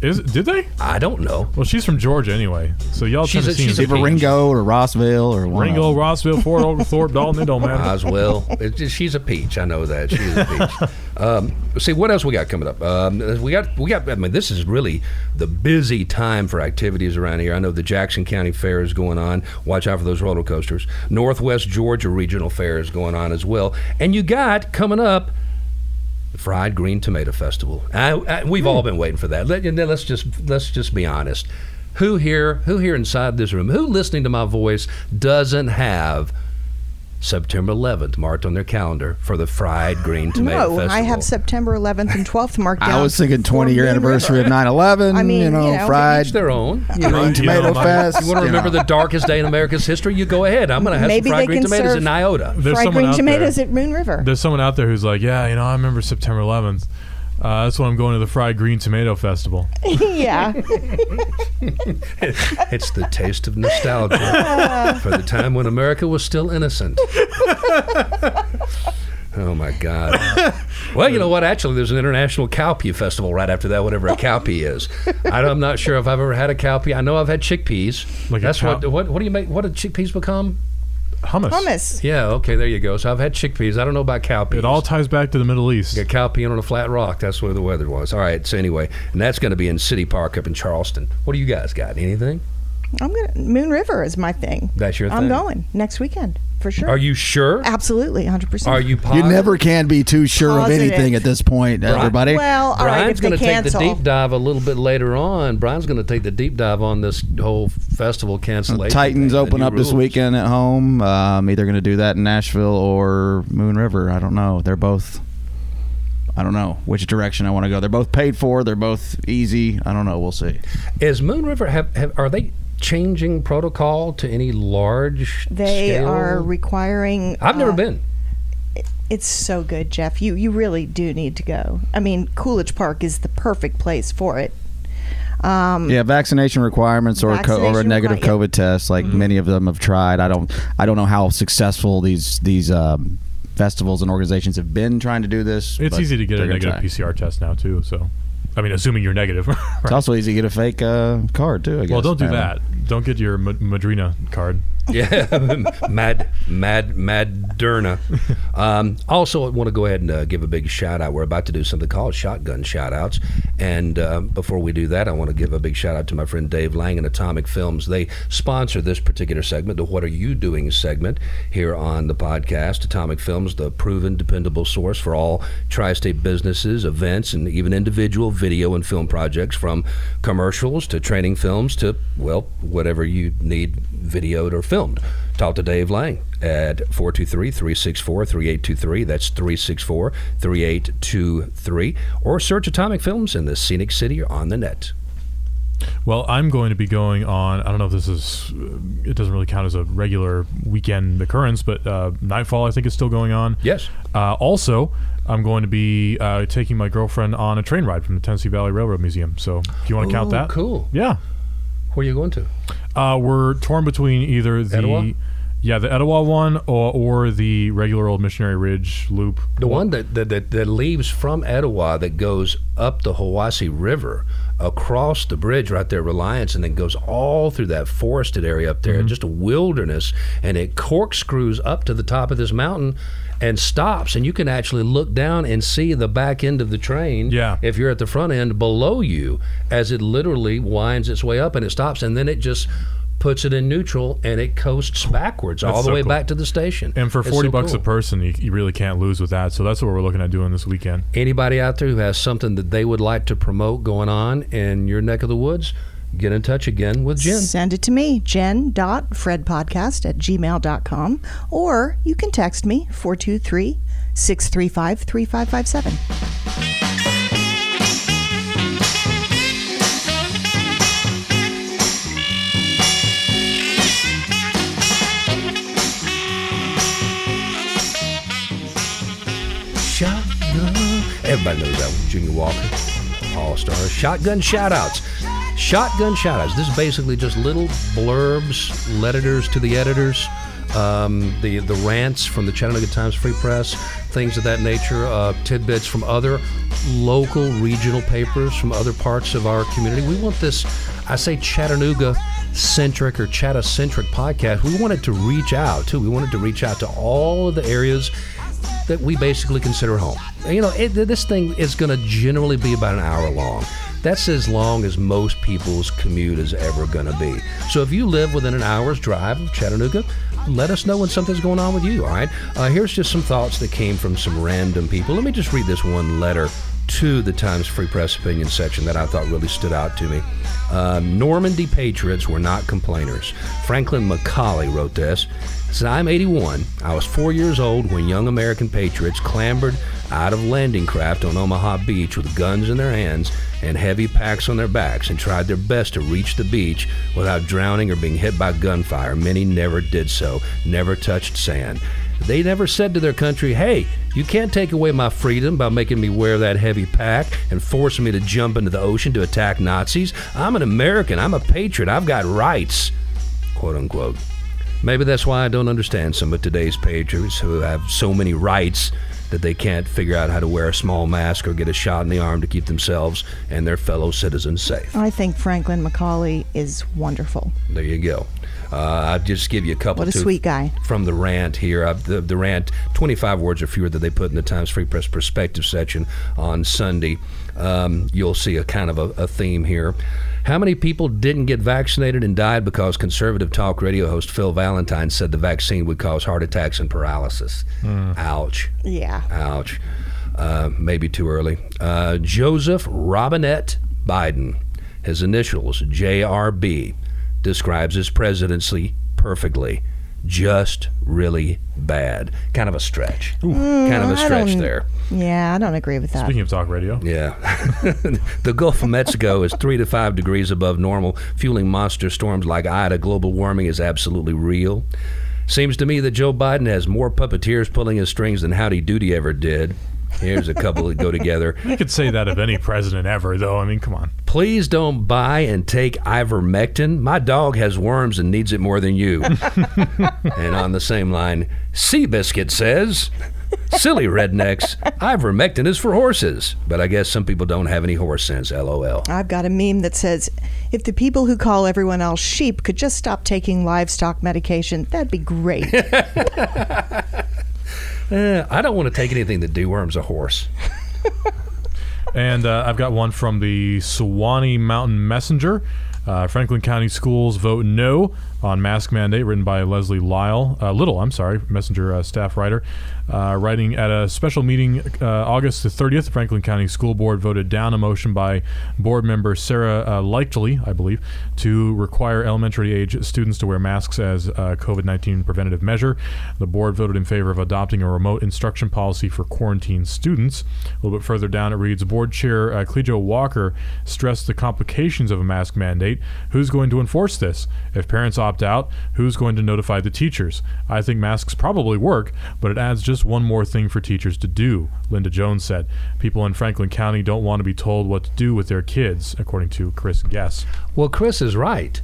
Speaker 3: Is did they?
Speaker 1: I don't know.
Speaker 3: Well, she's from Georgia anyway. So y'all
Speaker 1: She's a-
Speaker 3: Tennesseans.
Speaker 1: she's
Speaker 4: Either. Ringo or Rossville or one
Speaker 3: Ringo. Rossville, Fort Oglethorpe, Dalton. It don't matter.
Speaker 1: Oswell. It's just- she's a peach. I know that. She's a peach. um, see, what else we got coming up? Um, we got, we got, I mean, this is really the busy time for activities around here. I know the Jackson County Fair is going on. Watch out for those roller coasters. Northwest Georgia Regional Fair is going on as well. And you got coming up the Fried Green Tomato Festival. I, I, we've all hmm. been waiting for that. Let, let's just let's just be honest. Who here, who here inside this room, who listening to my voice doesn't have September 11th marked on their calendar for the Fried Green Tomato
Speaker 2: No,
Speaker 1: Festival?
Speaker 2: I have September 11th and 12th marked down.
Speaker 4: I was thinking 20 year anniversary of
Speaker 2: River.
Speaker 4: 9 11.
Speaker 2: I mean,
Speaker 4: you know,
Speaker 2: you know,
Speaker 4: fried
Speaker 1: Each their own. You
Speaker 4: green
Speaker 1: know,
Speaker 3: you
Speaker 4: tomato
Speaker 3: know,
Speaker 4: fest.
Speaker 1: you want to remember the darkest day in America's history? You go ahead. I'm going to have
Speaker 2: Maybe
Speaker 1: some fried green tomatoes in Iota.
Speaker 3: There's
Speaker 2: Fried green tomatoes
Speaker 3: there.
Speaker 2: at Moon River.
Speaker 3: There's someone out there who's like, yeah, you know, I remember September 11th. Uh, that's when I'm going to the Fried Green Tomato Festival.
Speaker 2: yeah.
Speaker 1: It's the taste of nostalgia for the time when America was still innocent. Oh my God! Well, you know what? Actually, there's an international cowpea festival right after that. Whatever a cowpea is, I don't- I'm not sure if I've ever had a cowpea. I know I've had chickpeas.
Speaker 3: Like a
Speaker 1: That's what,
Speaker 3: cow-
Speaker 1: what. What do you make? What did chickpeas become?
Speaker 3: Hummus.
Speaker 2: Hummus.
Speaker 1: Yeah. Okay. There you go. So I've had chickpeas. I don't know about cowpeas.
Speaker 3: It all ties back to the Middle East.
Speaker 1: Got cow peeing on a flat rock. That's where the weather was. All right. So anyway, and that's going to be in City Park up in Charleston. What do you guys got? Anything?
Speaker 2: I'm gonna Moon River is my thing.
Speaker 1: That's your
Speaker 2: I'm going next weekend for sure.
Speaker 1: Are you sure?
Speaker 2: Absolutely, 100. percent
Speaker 1: Are you?
Speaker 4: You never can be too sure
Speaker 2: Positive.
Speaker 4: of anything at this point, everybody.
Speaker 2: Well, all right.
Speaker 1: Brian's
Speaker 2: If they
Speaker 1: going to take the deep dive a little bit later on. Brian's going to take the deep dive on this whole festival cancellation.
Speaker 4: Titans
Speaker 1: thing,
Speaker 4: open
Speaker 1: new
Speaker 4: up this weekend at home. Um, either going to do that in Nashville or Moon River. I don't know. They're both. I don't know which direction I want to go. They're both paid for. They're both easy. I don't know. We'll see.
Speaker 1: Is Moon River have, have are they changing protocol to any large?
Speaker 2: they
Speaker 1: scale?
Speaker 2: are requiring.
Speaker 1: I've never
Speaker 2: uh,
Speaker 1: been.
Speaker 2: It's so good, Jeff. You you really do need to go. I mean, Coolidge Park is the perfect place for it. Um,
Speaker 4: Yeah, vaccination requirements or a co- or a negative
Speaker 2: require-
Speaker 4: COVID test, like many of them have tried. I don't I don't know how successful these these um, festivals and organizations have been trying to do this.
Speaker 3: It's easy to get a negative
Speaker 4: try.
Speaker 3: PCR test now, too. So, I mean, assuming you're negative.
Speaker 4: It's also easy to get a fake uh, card too. I guess.
Speaker 3: well, don't do that. Don't get your Ma- Madrina card.
Speaker 1: Yeah, mad, mad, Madderna. Um, also, I want to go ahead and uh, give a big shout out. We're about to do something called shotgun shout outs. And uh, before we do that, I want to give a big shout out to my friend Dave Lang and Atomic Films. They sponsor this particular segment, the What Are You Doing segment here on the podcast. Atomic Films, the proven, dependable source for all tri state businesses, events, and even individual video and film projects from commercials to training films to, well, whatever you need videoed or filmed. Talk to Dave Lang at 423 364 3823. That's 364 3823. Or search Atomic Films in the Scenic City on the net.
Speaker 3: Well, I'm going to be going on. I don't know if this is. It doesn't really count as a regular weekend occurrence, but uh, Nightfall I think is still going on.
Speaker 1: Yes.
Speaker 3: Uh, also, I'm going to be uh, taking my girlfriend on a train ride from the Tennessee Valley Railroad Museum. So if you want to count that,
Speaker 1: Cool.
Speaker 3: Yeah,
Speaker 1: Where are you going to?
Speaker 3: uh, we're torn between either the
Speaker 1: Etowah?
Speaker 3: yeah the Etowah one or, or the regular old Missionary Ridge Loop.
Speaker 1: The one that, that, that, that leaves from Etowah that goes up the Hiwassee River across the bridge right there, Reliance, and then goes all through that forested area up there, just a wilderness, and it corkscrews up to the top of this mountain and stops, and you can actually look down and see the back end of the train.
Speaker 3: Yeah.
Speaker 1: If you're at the front end below you, as it literally winds its way up and it stops, and then it just puts it in neutral, and it coasts backwards all
Speaker 3: That's
Speaker 1: the
Speaker 3: so
Speaker 1: way
Speaker 3: cool.
Speaker 1: back to the station.
Speaker 3: And for
Speaker 1: It's
Speaker 3: 40
Speaker 1: so
Speaker 3: bucks a person, you, you really can't lose with that. So that's what we're looking at doing this weekend.
Speaker 1: Anybody out there who has something that they would like to promote going on in your neck of the woods, get in touch again with Jen.
Speaker 2: Send it to me, jen.fredpodcast at gmail.com, or you can text me, 423 635 3557.
Speaker 1: Shotgun. Everybody knows that one. Junior Walker, All Stars. Shotgun shoutouts. Shotgun shoutouts. This is basically just little blurbs, letters to the editors, um, the the rants from the Chattanooga Times Free Press, things of that nature, uh, tidbits from other local regional papers from other parts of our community. We want this, I say Chattanooga centric or Chatta centric podcast. We wanted to reach out too. We wanted to reach out to all of the areas that we basically consider home. You know, it, this thing is going to generally be about an hour long. That's as long as most people's commute is ever going to be. So if you live within an hour's drive of Chattanooga, let us know when something's going on with you, all right? Uh, here's just some thoughts that came from some random people. Let me just read this one letter to the Times Free Press opinion section that I thought really stood out to me. Uh, Normandy Patriots were not complainers. Franklin McCauley wrote this. Said, I'm 81. I was four years old when young American patriots clambered out of landing craft on Omaha Beach with guns in their hands and heavy packs on their backs and tried their best to reach the beach without drowning or being hit by gunfire. Many never did so, never touched sand. They never said to their country, hey, you can't take away my freedom by making me wear that heavy pack and forcing me to jump into the ocean to attack Nazis. I'm an American. I'm a patriot. I've got rights. Quote unquote. Maybe that's why I don't understand some of today's patriots who have so many rights that they can't figure out how to wear a small mask or get a shot in the arm to keep themselves and their fellow citizens safe.
Speaker 2: I think Franklin McCauley is wonderful.
Speaker 1: There you go. Uh, I'll just give you a couple.
Speaker 2: What a sweet guy.
Speaker 1: From the rant here, uh, the, the rant, 25 words or fewer that they put in the Times Free Press perspective section on Sunday. Um, you'll see a kind of a, a theme here. How many people didn't get vaccinated and died because conservative talk radio host Phil Valentine said the vaccine would cause heart attacks and paralysis? Ouch.
Speaker 2: Yeah.
Speaker 1: Ouch. Uh, maybe too early. Uh, Joseph Robinette Biden, his initials JRB, describes his presidency perfectly. Just really bad. Kind of a stretch. kind of a
Speaker 2: mm,
Speaker 1: stretch there.
Speaker 2: Yeah, I don't agree with that.
Speaker 3: Speaking of talk radio,
Speaker 1: Yeah. the Gulf of Mexico is three to five degrees above normal, fueling monster storms like Ida. Global warming is absolutely real. Seems to me that Joe Biden has more puppeteers pulling his strings than Howdy Doody ever did. Here's a couple that go together.
Speaker 3: you could say that of any president ever, though. I mean, come on.
Speaker 1: Please don't buy and take ivermectin. My dog has worms and needs it more than you. and on the same line, Seabiscuit says, Silly rednecks, ivermectin is for horses. But I guess some people don't have any horse sense, lol.
Speaker 2: I've got a meme that says, if the people who call everyone else sheep could just stop taking livestock medication, that'd be great.
Speaker 1: Eh, I don't want to take anything that deworms a horse.
Speaker 3: And uh, I've got one from the Sewanee Mountain Messenger. Uh, Franklin County Schools vote no on mask mandate, written by Leslie Lyle, uh, Little. I'm sorry, Messenger uh, staff writer, uh, writing at a special meeting uh, August the 30th. Franklin County School Board voted down a motion by board member Sarah uh, Leichtly, I believe, to require elementary age students to wear masks as a COVID 19 preventative measure. The board voted in favor of adopting a remote instruction policy for quarantine students. A little bit further down, it reads Board Chair uh, Clejo Walker stressed the complications of a mask mandate. Who's going to enforce this? If parents opt out, who's going to notify the teachers? I think masks probably work, but it adds just one more thing for teachers to do, Linda Jones said. People in Franklin County don't want to be told what to do with their kids, according to Chris Guess.
Speaker 1: Well, Chris is right.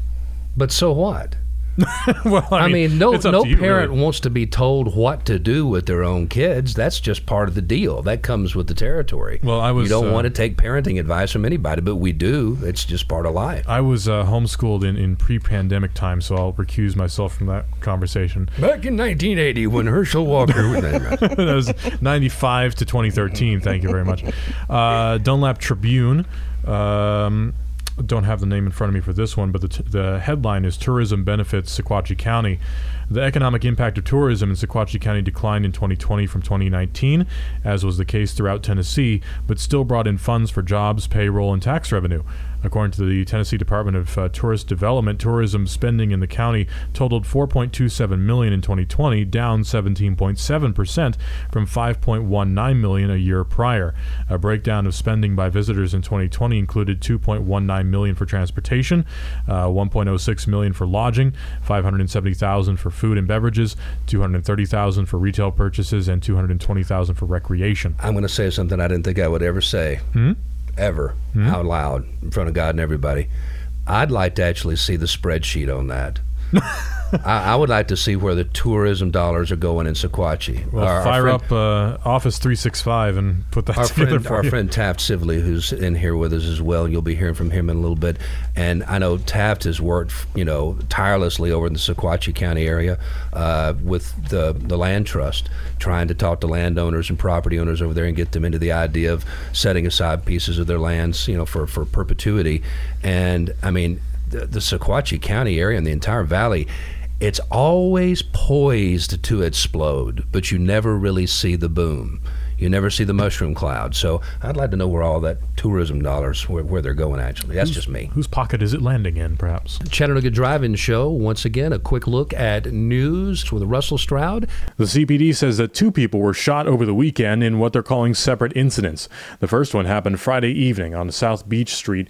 Speaker 1: But so what?
Speaker 3: well,
Speaker 1: I, mean, no,
Speaker 3: it's up
Speaker 1: no
Speaker 3: to you,
Speaker 1: parent
Speaker 3: really.
Speaker 1: wants to be told what to do with their own kids. That's just part of the deal. That comes with the territory.
Speaker 3: Well, I was,
Speaker 1: You don't
Speaker 3: uh,
Speaker 1: want to take parenting advice from anybody, but we do. It's just part of life.
Speaker 3: I was uh, homeschooled in, in pre-pandemic time, so I'll recuse myself from that conversation.
Speaker 1: Back in 1980, when Herschel Walker.
Speaker 3: that was 95 to 2013. Thank you very much. Uh, Dunlap Tribune. Um, don't have the name in front of me for this one, but the, t- the headline is Tourism Benefits Sequatchie County. The economic impact of tourism in Sequatchie County declined in 2020 from 2019, as was the case throughout Tennessee, but still brought in funds for jobs, payroll, and tax revenue. According to the Tennessee Department of uh, Tourist Development, tourism spending in the county totaled 4.27 million in 2020, down 17.7 percent from 5.19 million a year prior. A breakdown of spending by visitors in 2020 included 2.19 million for transportation, uh, 1.06 million for lodging, 570,000 for food and beverages, 230,000 for retail purchases, and 220,000 for recreation.
Speaker 1: I'm going to say something I didn't think I would ever say, ever, hmm? out loud in front of God and everybody. I'd like to actually see the spreadsheet on that. I, I would like to see where the tourism dollars are going in Sequatchie.
Speaker 3: Well,
Speaker 1: Our- our
Speaker 3: fire
Speaker 1: friend-
Speaker 3: up uh, Office 365 and put that
Speaker 1: our
Speaker 3: together
Speaker 1: friend,
Speaker 3: for
Speaker 1: our
Speaker 3: you.
Speaker 1: friend Taft Sibley, who's in here with us as well. You'll be hearing from him in a little bit. And I know Taft has worked, you know, tirelessly over in the Sequatchie County area uh, with the the land trust, trying to talk to landowners and property owners over there and get them into the idea of setting aside pieces of their lands, you know, for for perpetuity. And I mean, the, the Sequatchie County area and the entire valley. It's always poised to explode, but you never really see the boom. You never see the mushroom cloud. So I'd like to know where all that tourism dollars where, where they're going. Actually, that's just me.
Speaker 3: Whose pocket is it landing in, perhaps?
Speaker 1: Chattanooga Drive-In Show. Once again, a quick look at news with Russell Stroud.
Speaker 3: The CPD says that two people were shot over the weekend in what they're calling separate incidents. The first one happened Friday evening on South Beach Street.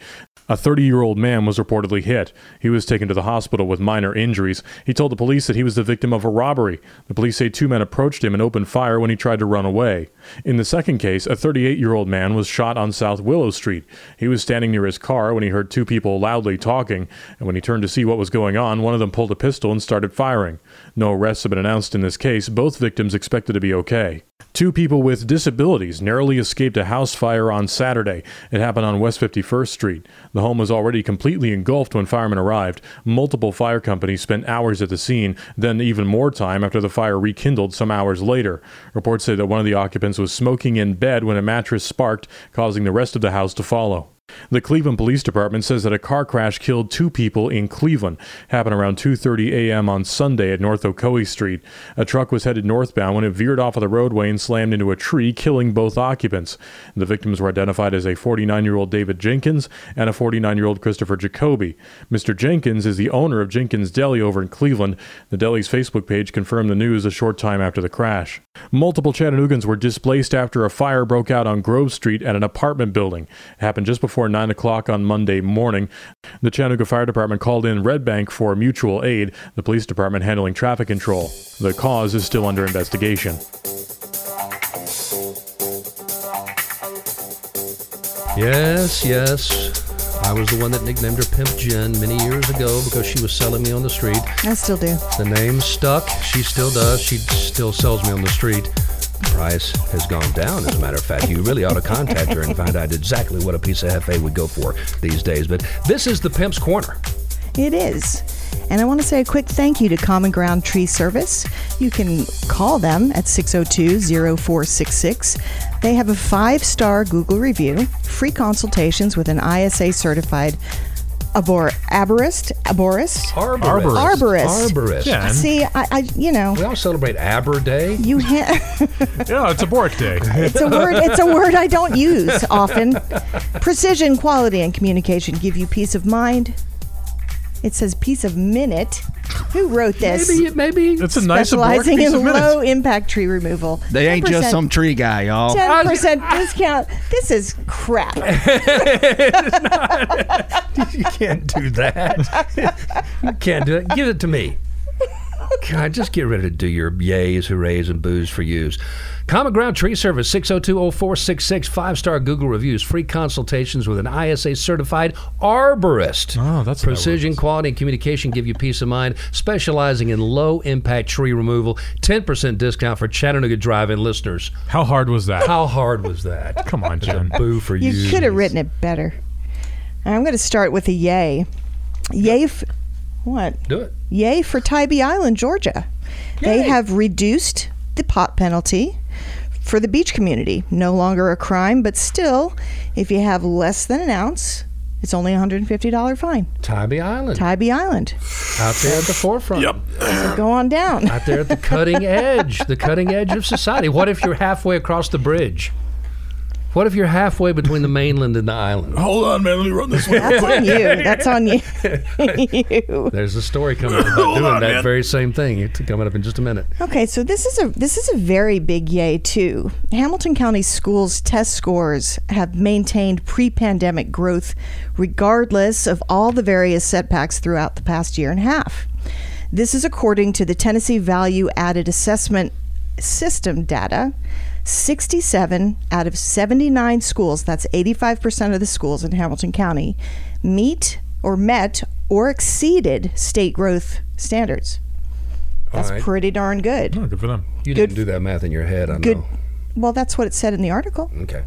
Speaker 3: A 30 year old man was reportedly hit. He was taken to the hospital with minor injuries. He told the police that he was the victim of a robbery. The police say two men approached him and opened fire when he tried to run away. In the second case, a 38 year old man was shot on South Willow Street. He was standing near his car when he heard two people loudly talking, and when he turned to see what was going on, one of them pulled a pistol and started firing. No arrests have been announced in this case, both victims expected to be okay. Two people with disabilities narrowly escaped a house fire on Saturday. It happened on West 51st Street. The home was already completely engulfed when firemen arrived. Multiple fire companies spent hours at the scene, then even more time after the fire rekindled some hours later. Reports say that one of the occupants was smoking in bed when a mattress sparked, causing the rest of the house to follow. The Cleveland Police Department says that a car crash killed two people in Cleveland. Happened around 2:30 a.m. on Sunday at North Ocoee Street. A truck was headed northbound when it veered off of the roadway slammed into a tree, killing both occupants. The victims were identified as a 49-year-old David Jenkins and a 49-year-old Christopher Jacoby. Mr. Jenkins is the owner of Jenkins Deli over in Cleveland. The deli's Facebook page confirmed the news a short time after the crash. Multiple Chattanoogan's were displaced after a fire broke out on Grove Street at an apartment building. It happened just before 9 o'clock on Monday morning. The Chattanooga Fire Department called in Red Bank for mutual aid, the police department handling traffic control. The cause is still under investigation.
Speaker 1: Yes, yes. I was the one that nicknamed her Pimp Jen many years ago because she was selling me on the street.
Speaker 2: I still do.
Speaker 1: The name stuck. She still does. She still sells me on the street. The price has gone down, as a matter of fact. You really ought to contact her and find out exactly what a piece of Hefe would go for these days. But this is the Pimp's Corner.
Speaker 2: It is. And I want to say a quick thank you to Common Ground Tree Service. You can call them at 602 0466. They have a five star Google review, free consultations with an ISA certified arbor- arborist. Arborist?
Speaker 1: Arborist.
Speaker 2: Arborist.
Speaker 1: Arborist.
Speaker 3: Yeah.
Speaker 2: See, I, I, you know,
Speaker 1: We all celebrate Aber Day.
Speaker 2: you ha-
Speaker 3: Yeah, it's a Bork Day.
Speaker 2: it's a word. It's a word I don't use often. Precision, quality, and communication give you peace of mind. It says piece of minute. Who wrote this?
Speaker 1: Maybe, maybe.
Speaker 3: It's a nice Bork
Speaker 2: Specializing
Speaker 3: piece
Speaker 2: in
Speaker 3: of
Speaker 2: low impact tree removal.
Speaker 4: They ain't just some tree guy, y'all.
Speaker 2: Ten percent discount. This is crap.
Speaker 1: you can't do that. you can't do it. Give it to me. God, just get ready to do your yays, hoorays, and boos for yous. Common Ground Tree Service, 602-0466, five-star Google reviews, free consultations with an ISA certified arborist.
Speaker 3: Oh, that's what that
Speaker 1: Precision, quality, and communication give you peace of mind, specializing in low-impact tree removal. 10% discount for Chattanooga Drive-In listeners.
Speaker 3: How hard was that?
Speaker 1: How hard was that?
Speaker 3: Come on, Jen.
Speaker 1: Boo for you.
Speaker 2: You could have written it better. I'm going to start with a yay. Yay. F- what?
Speaker 1: Do it.
Speaker 2: Yay for Tybee Island, Georgia. They have reduced the pot penalty for the beach community. No longer a crime, but still, if you have less than an ounce It's only a $150 fine.
Speaker 1: Tybee Island,
Speaker 2: Tybee Island.
Speaker 1: out there at the forefront. Yep.
Speaker 2: So go on down.
Speaker 1: Out there at the cutting edge, the cutting edge of society. What if you're halfway across the bridge? What if you're halfway between the mainland and the island?
Speaker 3: Hold on, man. Let me run this one.
Speaker 2: That's on you. That's on you. you.
Speaker 1: There's a story coming up about doing that very same thing. It's coming up in just a minute.
Speaker 2: Okay, so this is a this is a very big yay too. Hamilton County Schools test scores have maintained pre-pandemic growth regardless of all the various setbacks throughout the past year and a half. This is according to the Tennessee Value Added Assessment System data. 67 out of 79 schools, that's 85% of the schools in Hamilton County, meet or met or exceeded state growth standards. That's
Speaker 1: All right.
Speaker 2: pretty darn good.
Speaker 3: Oh, good for them.
Speaker 1: You
Speaker 2: Good-
Speaker 1: didn't do that math in your head, I
Speaker 2: Good.
Speaker 1: know.
Speaker 2: Well, that's what it said in the article.
Speaker 1: Okay.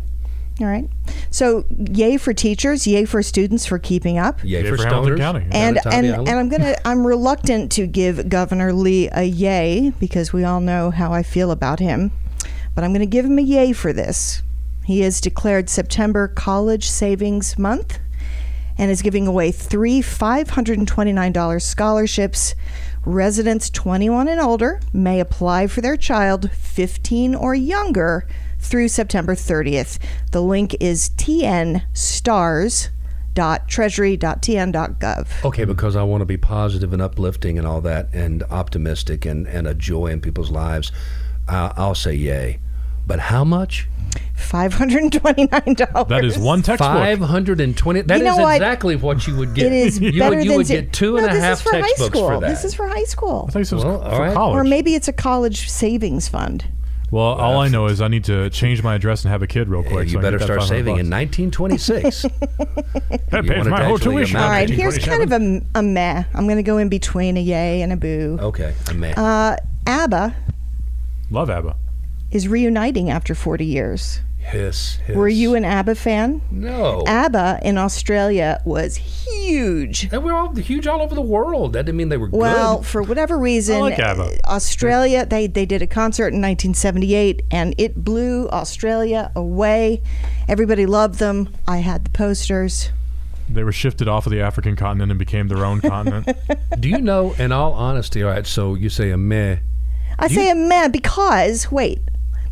Speaker 2: All right. So, yay for teachers, yay for students for keeping up.
Speaker 1: Yay,
Speaker 3: Yay
Speaker 1: for,
Speaker 3: for Hamilton. County.
Speaker 2: And and, and I'm gonna I'm reluctant to give Governor Lee a yay because we all know how I feel about him, but I'm gonna give him a yay for this. He has declared September College Savings Month, and is giving away three $529 scholarships. Residents 21 and older may apply for their child 15 or younger through September 30th. The link is tnstars.treasury.tn.gov.
Speaker 1: Okay, because I want to be positive and uplifting and all that, and optimistic and, and a joy in people's lives, uh, I'll say yay. But how much?
Speaker 2: $529.
Speaker 3: That is one textbook.
Speaker 1: Five hundred and twenty. That
Speaker 2: You
Speaker 1: is
Speaker 2: what?
Speaker 1: exactly what you would get.
Speaker 2: It is
Speaker 1: You
Speaker 2: better
Speaker 1: would, you
Speaker 2: than
Speaker 1: would get two and a
Speaker 2: this
Speaker 1: half
Speaker 2: is for high
Speaker 1: textbooks
Speaker 2: school.
Speaker 1: for that.
Speaker 2: This is for high school.
Speaker 3: I thought you said it was
Speaker 1: Well,
Speaker 3: for
Speaker 1: right.
Speaker 3: college.
Speaker 2: Or maybe it's a college savings fund.
Speaker 3: Well, all I know is I need to change my address and have a kid real
Speaker 1: Yeah,
Speaker 3: quick.
Speaker 1: you
Speaker 3: so I
Speaker 1: better
Speaker 3: get that
Speaker 1: start
Speaker 3: 500
Speaker 1: saving in 1926.
Speaker 3: That pays my whole
Speaker 1: actually
Speaker 3: tuition.
Speaker 1: amount
Speaker 2: All
Speaker 1: to
Speaker 2: right, here's kind of a, a meh. I'm going to go in between a yay and a boo.
Speaker 1: okay, I'm mad.
Speaker 2: Uh, ABBA
Speaker 3: Love ABBA.
Speaker 2: is reuniting after 40 years.
Speaker 1: Hiss, hiss.
Speaker 2: Were you an ABBA fan?
Speaker 1: No.
Speaker 2: ABBA in Australia was huge.
Speaker 1: they were all huge all over the world. That didn't mean they were good.
Speaker 2: Well,
Speaker 1: good.
Speaker 2: for whatever reason,
Speaker 3: like ABBA.
Speaker 2: Australia they they did a concert in 1978 and it blew Australia away. Everybody loved them. I had the posters.
Speaker 3: They were shifted off of the African continent and became their own continent.
Speaker 1: Do you know, in all honesty, all right, so you say a meh.
Speaker 2: I
Speaker 1: Do
Speaker 2: say
Speaker 1: you-
Speaker 2: a man because wait,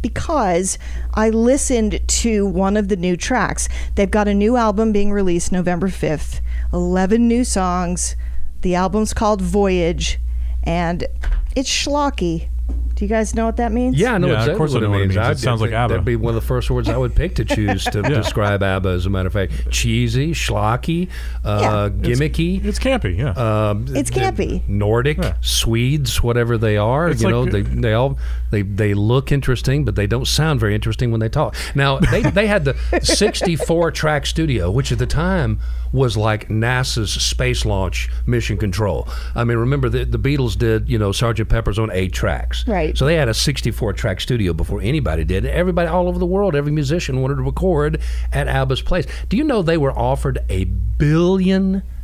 Speaker 2: because I listened to one of the new tracks. They've got a new album being released November 5th. 11 new songs. The album's called Voyage and it's schlocky. Do you guys know what that means?
Speaker 1: Yeah, I know
Speaker 3: Yeah, of
Speaker 1: exactly
Speaker 3: course I know
Speaker 1: it
Speaker 3: what it
Speaker 1: means.
Speaker 3: means. It
Speaker 1: I'd-
Speaker 3: sounds like ABBA.
Speaker 1: That'd be one of the first words I would pick to choose to
Speaker 3: Yeah.
Speaker 1: describe ABBA, as a matter of fact. Cheesy, schlocky, uh, gimmicky.
Speaker 3: it's campy, yeah.
Speaker 1: um,
Speaker 2: It's campy.
Speaker 1: Nordic,
Speaker 3: Yeah.
Speaker 1: Swedes, whatever they are.
Speaker 3: It's
Speaker 1: you
Speaker 3: like-
Speaker 1: know, they they all they they look interesting, but they don't sound very interesting when they talk. Now they they had the 64 track studio, which at the time was like NASA's space launch mission control. I mean, remember the the Beatles did you know Sergeant Pepper's on eight tracks,
Speaker 2: Right.
Speaker 1: So they had a 64 track studio before anybody did. Everybody all over the world, every musician wanted to record at ABBA's place. Do you know they were offered a billion? Dollars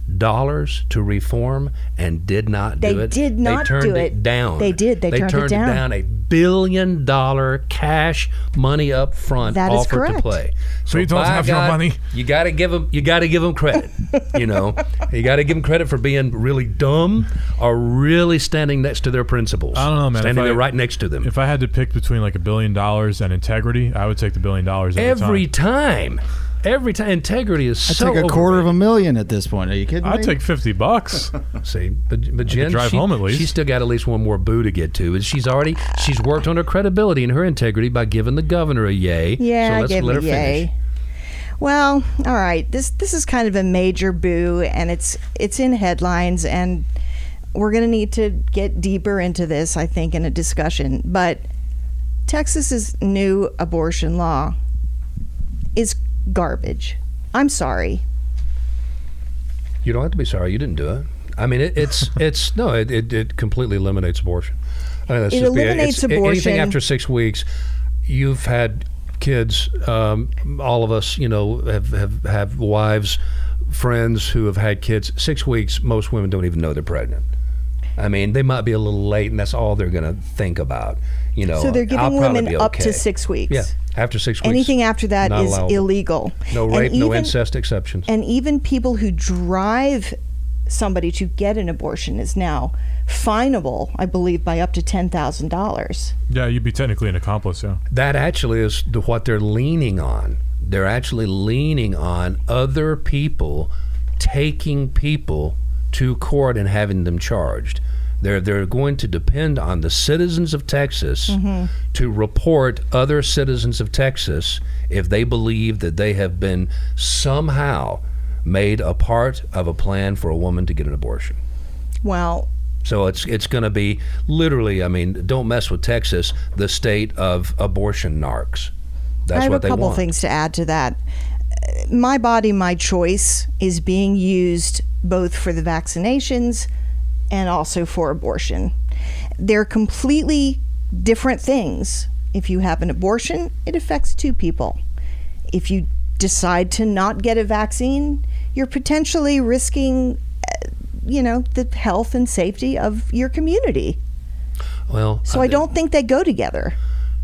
Speaker 1: to reform and did not
Speaker 2: They
Speaker 1: do it.
Speaker 2: They did not
Speaker 1: they turned
Speaker 2: do
Speaker 1: it
Speaker 2: it.
Speaker 1: down.
Speaker 2: They did. They turned it down.
Speaker 1: A billion dollar cash money up front
Speaker 2: That is
Speaker 1: offered to
Speaker 2: correct.
Speaker 1: play.
Speaker 3: So you don't
Speaker 1: by
Speaker 3: have your money?
Speaker 1: You got to give them. You got to give them credit. you know, you got to give them credit for being really dumb or really standing next to their principles.
Speaker 3: I don't know, man.
Speaker 1: Standing
Speaker 3: I-
Speaker 1: there right next to them
Speaker 3: if I had to pick between like a billion dollars and integrity, I would take the billion dollars every,
Speaker 1: every
Speaker 3: time.
Speaker 1: time. Every time, integrity is so
Speaker 4: I
Speaker 1: so
Speaker 4: take a quarter of a million at this point. Are you kidding me?
Speaker 3: I'd take fifty bucks.
Speaker 1: See, but, but Jen,
Speaker 3: drive
Speaker 1: she,
Speaker 3: home at least.
Speaker 1: she's still got at least one more boo to get to. And she's already she's worked on her credibility and her integrity by giving the governor a yay.
Speaker 2: Yeah,
Speaker 1: so let's
Speaker 2: gave
Speaker 1: let her
Speaker 2: a
Speaker 1: finish.
Speaker 2: yay. Well, all right. This this is kind of a major boo, and it's it's in headlines, and we're going to need to get deeper into this, I think, in a discussion. But Texas's new abortion law is garbage. I'm sorry.
Speaker 1: You don't have to be sorry. You didn't do it. I mean, it, it's it's no, it, it, it completely eliminates abortion. I mean, that's
Speaker 2: It
Speaker 1: just be-
Speaker 2: eliminates
Speaker 1: it's-
Speaker 2: abortion.
Speaker 1: Anything after six weeks, you've had kids. Um, all of us, you know, have, have have wives, friends who have had kids. Six weeks, most women don't even know they're pregnant. I mean, they might be a little late, and that's all they're going to think about. You know,
Speaker 2: So they're
Speaker 1: I'll
Speaker 2: giving women
Speaker 1: be
Speaker 2: up to six weeks.
Speaker 1: Yeah, after six weeks.
Speaker 2: Anything after that
Speaker 1: not
Speaker 2: is
Speaker 1: allowable.
Speaker 2: illegal.
Speaker 1: No
Speaker 2: And
Speaker 1: rape, no
Speaker 2: even-
Speaker 1: incest exceptions.
Speaker 2: And even people who drive somebody to get an abortion is now finable, I believe, by up to ten thousand dollars.
Speaker 3: Yeah, you'd be technically an accomplice. Yeah.
Speaker 1: that actually is the, what they're leaning on. They're actually leaning on other people taking people to court and having them charged. They're, they're going to depend on the citizens of Texas mm-hmm. to report other citizens of Texas if they believe that they have been somehow made a part of a plan for a woman to get an abortion.
Speaker 2: Well,
Speaker 1: So it's it's going to be literally. I mean, don't mess with Texas, the state of abortion narcs. That's
Speaker 2: I have
Speaker 1: what
Speaker 2: a couple
Speaker 1: want.
Speaker 2: things to add to that. My body, my choice is being used both for the vaccinations and also for abortion. They're completely different things. If you have an abortion, it affects two people. If you decide to not get a vaccine, you're potentially risking, uh, you know, the health and safety of your community.
Speaker 1: Well,
Speaker 2: So I don't think they go together.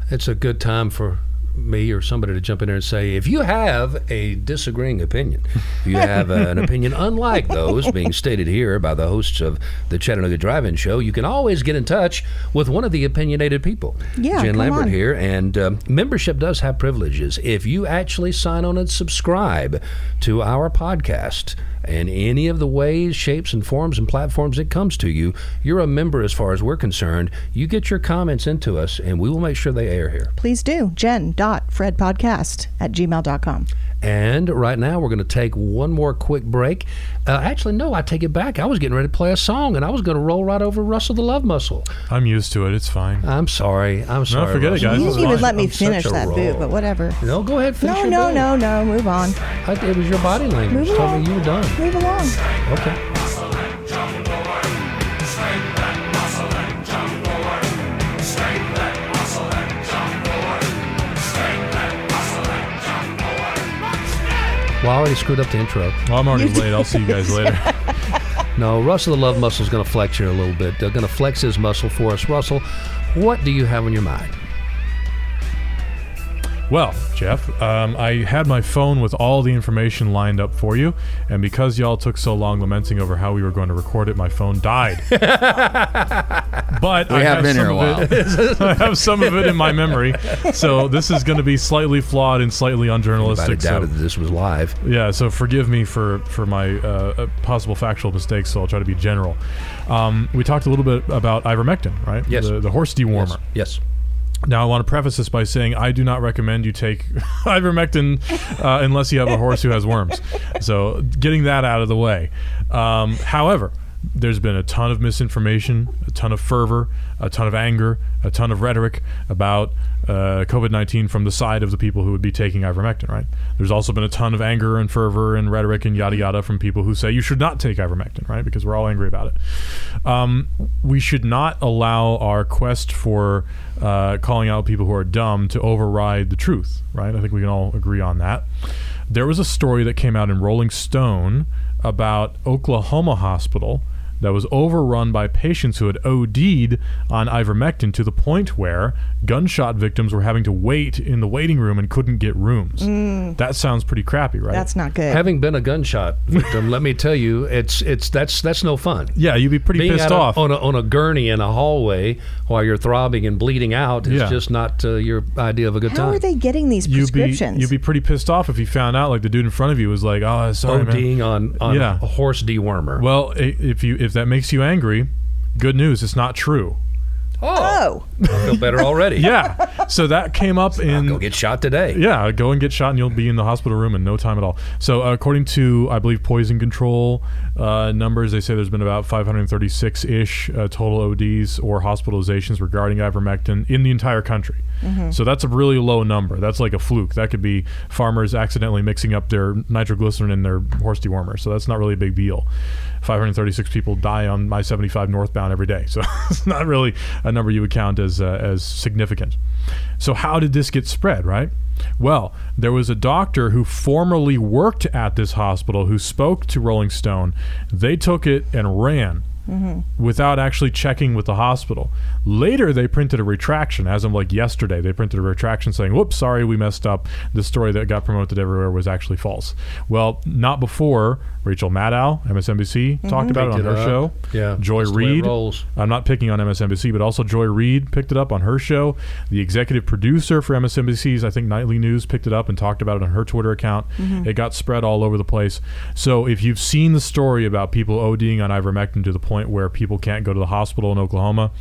Speaker 1: It's a good time for me or somebody to jump in there and say, if you have a disagreeing opinion, if you have an opinion unlike those being stated here by the hosts of the Chattanooga Drive-In Show, you can always get in touch with one of the opinionated people.
Speaker 2: Yeah,
Speaker 1: Jen Lambert
Speaker 2: on.
Speaker 1: here, and um, membership does have privileges. If you actually sign on and subscribe to our podcast. In any of the ways, shapes, and forms and platforms it comes to you, you're a member as far as we're concerned. You get your comments into us, and we will make sure they air here.
Speaker 2: Please do. Jen.fredpodcast at gmail.com.
Speaker 1: And right now, we're going to take one more quick break. Uh, actually, no, I take it back. I was getting ready to play a song, and I was going to roll right over Russell the Love Muscle.
Speaker 3: I'm used to it. It's fine.
Speaker 1: I'm sorry. I'm sorry.
Speaker 3: forget it, guys.
Speaker 2: You
Speaker 3: This
Speaker 2: didn't even let me
Speaker 1: I'm
Speaker 2: finish that boot, but whatever.
Speaker 1: No, go ahead. Finish
Speaker 2: No,
Speaker 1: your
Speaker 2: no,
Speaker 1: bit.
Speaker 2: no, no. Move on.
Speaker 1: I, it was your body language.
Speaker 2: Move
Speaker 1: Told
Speaker 2: along.
Speaker 1: me you were done.
Speaker 2: Move along.
Speaker 1: Okay. Well, I already screwed up the intro.
Speaker 3: Well, I'm already late. I'll see you guys later.
Speaker 1: No, Russell the Love Muscle is going to flex here a little bit. They're going to flex his muscle for us. Russell, what do you have on your mind?
Speaker 3: Well, Jeff, um, I had my phone with all the information lined up for you, and because y'all took so long lamenting over how we were going to record it, my phone died. but
Speaker 4: We
Speaker 3: I
Speaker 4: have been here a
Speaker 3: while. it- I have some of it in my memory, so this is going to be slightly flawed and slightly
Speaker 1: Anybody
Speaker 3: unjournalistic. So,
Speaker 1: doubted that this was live.
Speaker 3: yeah, so forgive me for for my uh, uh, possible factual mistakes. So I'll try to be general. Um, we talked a little bit about ivermectin, right?
Speaker 1: Yes.
Speaker 3: The, the horse dewormer.
Speaker 1: Yes.
Speaker 3: Now, I want to preface this by saying I do not recommend you take ivermectin uh, unless you have a horse who has worms. So, getting that out of the way. Um, however, there's been a ton of misinformation, a ton of fervor, a ton of anger, a ton of rhetoric about uh, COVID 19 from the side of the people who would be taking ivermectin, right? There's also been a ton of anger and fervor and rhetoric and yada yada from people who say you should not take ivermectin, right? Because we're all angry about it. Um, we should not allow our quest for uh, calling out people who are dumb to override the truth, right? I think we can all agree on that. There was a story that came out in Rolling Stone about Oklahoma Hospital that was overrun by patients who had OD'd on ivermectin to the point where gunshot victims were having to wait in the waiting room and couldn't get rooms. That sounds pretty crappy, right?
Speaker 2: That's not good.
Speaker 1: Having been a gunshot victim, let me tell you, it's it's that's that's no fun.
Speaker 3: yeah, you'd be pretty
Speaker 1: Being
Speaker 3: pissed
Speaker 1: out on-
Speaker 3: off.
Speaker 1: on a, on a gurney in a hallway while you're throbbing and bleeding out is
Speaker 3: Yeah.
Speaker 1: just not uh, your idea of a good
Speaker 2: How
Speaker 1: time.
Speaker 2: are they getting these
Speaker 3: you'd be
Speaker 2: prescriptions?
Speaker 3: you'd be pretty pissed off if you found out like the dude in front of you was like, "Oh, sorry, man."
Speaker 1: ODing on, on
Speaker 3: Yeah.
Speaker 1: a horse dewormer.
Speaker 3: Well, if you if that makes you angry, good news, it's not true.
Speaker 2: oh,
Speaker 1: I feel better already.
Speaker 3: Yeah. so that came up in Go
Speaker 1: get shot today.
Speaker 3: yeah, go and get shot and you'll be in the hospital room in no time at all. So uh, according to I believe poison control uh, numbers, they say there's been about 536-ish uh, total ODs or hospitalizations regarding ivermectin in the entire country. So that's a really low number. That's like a fluke. That could be farmers accidentally mixing up their nitroglycerin in their horse dewormer. So that's not really a big deal. 536 people die on I-75 northbound every day. So it's not really a number you would count as uh, as significant. So how did this get spread, right? Well, there was a doctor who formerly worked at this hospital who spoke to Rolling Stone. They took it and ran. Mm-hmm. without actually checking with the hospital. Later, they printed a retraction. As of like yesterday, they printed a retraction saying, "Whoops, sorry, we messed up. The story that got promoted everywhere was actually false." Well, not before Rachel Maddow, MSNBC, mm-hmm. talked about it on
Speaker 1: Picked
Speaker 3: her
Speaker 1: up.
Speaker 3: show.
Speaker 1: Yeah,
Speaker 3: Joy
Speaker 1: that's the way it
Speaker 3: Reid. I'm not picking on MSNBC, but also Joy Reid picked it up on her show. The executive producer for MSNBC's, I think, Nightly News picked it up and talked about it on her Twitter account. Mm-hmm. It got spread all over the place. So if you've seen the story about people ODing on ivermectin to the point where people can't go to the hospital in Oklahoma,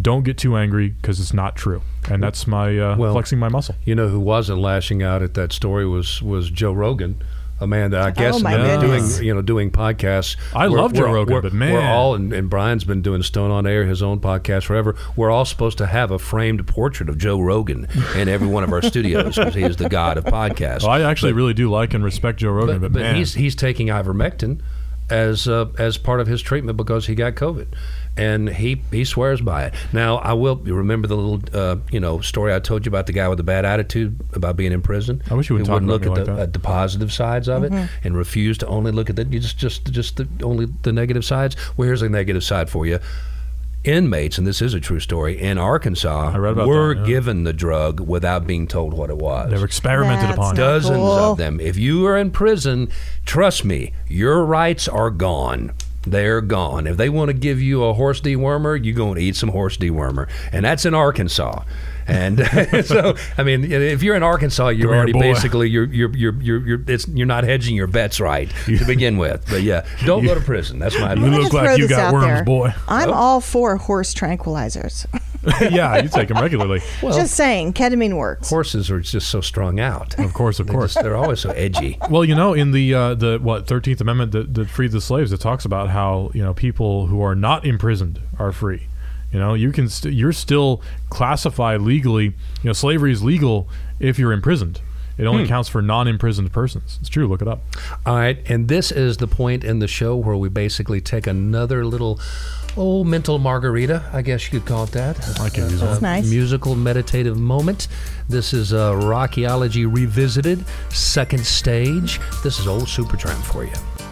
Speaker 3: don't get too angry because it's not true. And that's my uh,
Speaker 1: Well-
Speaker 3: flexing my muscle.
Speaker 1: You know who wasn't lashing out at that story was was Joe Rogan. A man that I guess
Speaker 2: Oh, my
Speaker 1: has been
Speaker 2: goodness.
Speaker 1: doing you know doing podcasts.
Speaker 3: I
Speaker 1: We're-
Speaker 3: love Joe Rogan,
Speaker 1: we're-
Speaker 3: but
Speaker 1: we're
Speaker 3: man.
Speaker 1: all and, and Brian's been doing Stone on Air, his own podcast forever. We're all supposed to have a framed portrait of Joe Rogan in every one of our studios because he is the god of podcasts.
Speaker 3: Well, I actually really do like and respect Joe Rogan,
Speaker 1: but,
Speaker 3: but,
Speaker 1: but
Speaker 3: man,
Speaker 1: he's he's taking ivermectin as uh, as part of his treatment because he got COVID, and he he swears by it. Now I will remember the little uh, you know story I told you about the guy with the bad attitude about being in prison.
Speaker 3: I wish you wouldn't talk
Speaker 1: wouldn't
Speaker 3: about
Speaker 1: look
Speaker 3: me
Speaker 1: at, the,
Speaker 3: like that.
Speaker 1: at the positive sides of it and refuse to only look at the you just just just the only the negative sides. Well, here's a negative side for you. Inmates, and this is a true story, in Arkansas
Speaker 3: I read about
Speaker 1: were
Speaker 3: that, yeah.
Speaker 1: given the drug without being told what it was
Speaker 3: they were experimented
Speaker 2: That's
Speaker 3: upon.
Speaker 1: dozens
Speaker 2: Cool.
Speaker 1: of them. If you are in prison, trust me, your rights are gone. They're gone. If they want to give you a horse dewormer, you're going to eat some horse dewormer, and that's in Arkansas. And so, I mean, if you're in Arkansas, you're
Speaker 3: Come
Speaker 1: already
Speaker 3: boy.
Speaker 1: basically you're you're you're you're you're, it's, you're not hedging your bets right to begin with. But yeah, don't go to prison. That's my
Speaker 3: You
Speaker 2: Let me
Speaker 1: advice.
Speaker 3: look like you got worms,
Speaker 2: there.
Speaker 3: boy.
Speaker 2: I'm all for horse tranquilizers.
Speaker 3: yeah, you take them regularly.
Speaker 2: Just saying, ketamine works.
Speaker 1: Horses are just so strung out.
Speaker 3: Of course, of
Speaker 1: They
Speaker 3: course.
Speaker 1: just- they're always so edgy.
Speaker 3: Well, you know, in the uh, the what Thirteenth Amendment that, that freed the slaves, it talks about how you know people who are not imprisoned are free. You know, you can st- you're still classified legally. You know, slavery is legal if you're imprisoned. It only counts for non-imprisoned persons. It's true. Look it up.
Speaker 1: All right, and this is the point in the show where we basically take another little, oh, mental margarita, I guess you could call it that.
Speaker 3: I can use
Speaker 2: That's
Speaker 3: that.
Speaker 2: nice.
Speaker 1: Musical meditative moment. This is uh, Rockyology Revisited, second stage. This is old Supertramp for you.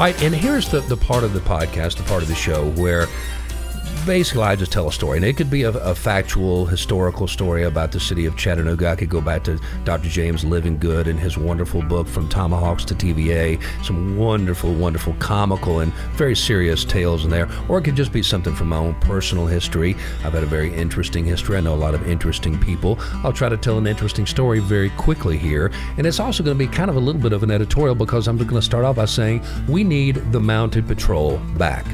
Speaker 5: All
Speaker 1: right, and here's the, the part of the podcast, the part of the show where basically I just tell a story. And it could be a, a factual, historical story about the city of Chattanooga. I could go back to Dr. James Livingood and his wonderful book, From Tomahawks to TVA. Some wonderful, wonderful comical and very serious tales in there. Or it could just be something from my own personal history. I've had a very interesting history. I know a lot of interesting people. I'll try to tell an interesting story very quickly here. And it's also going to be kind of a little bit of an editorial because I'm going to start off by saying we need the mounted patrol back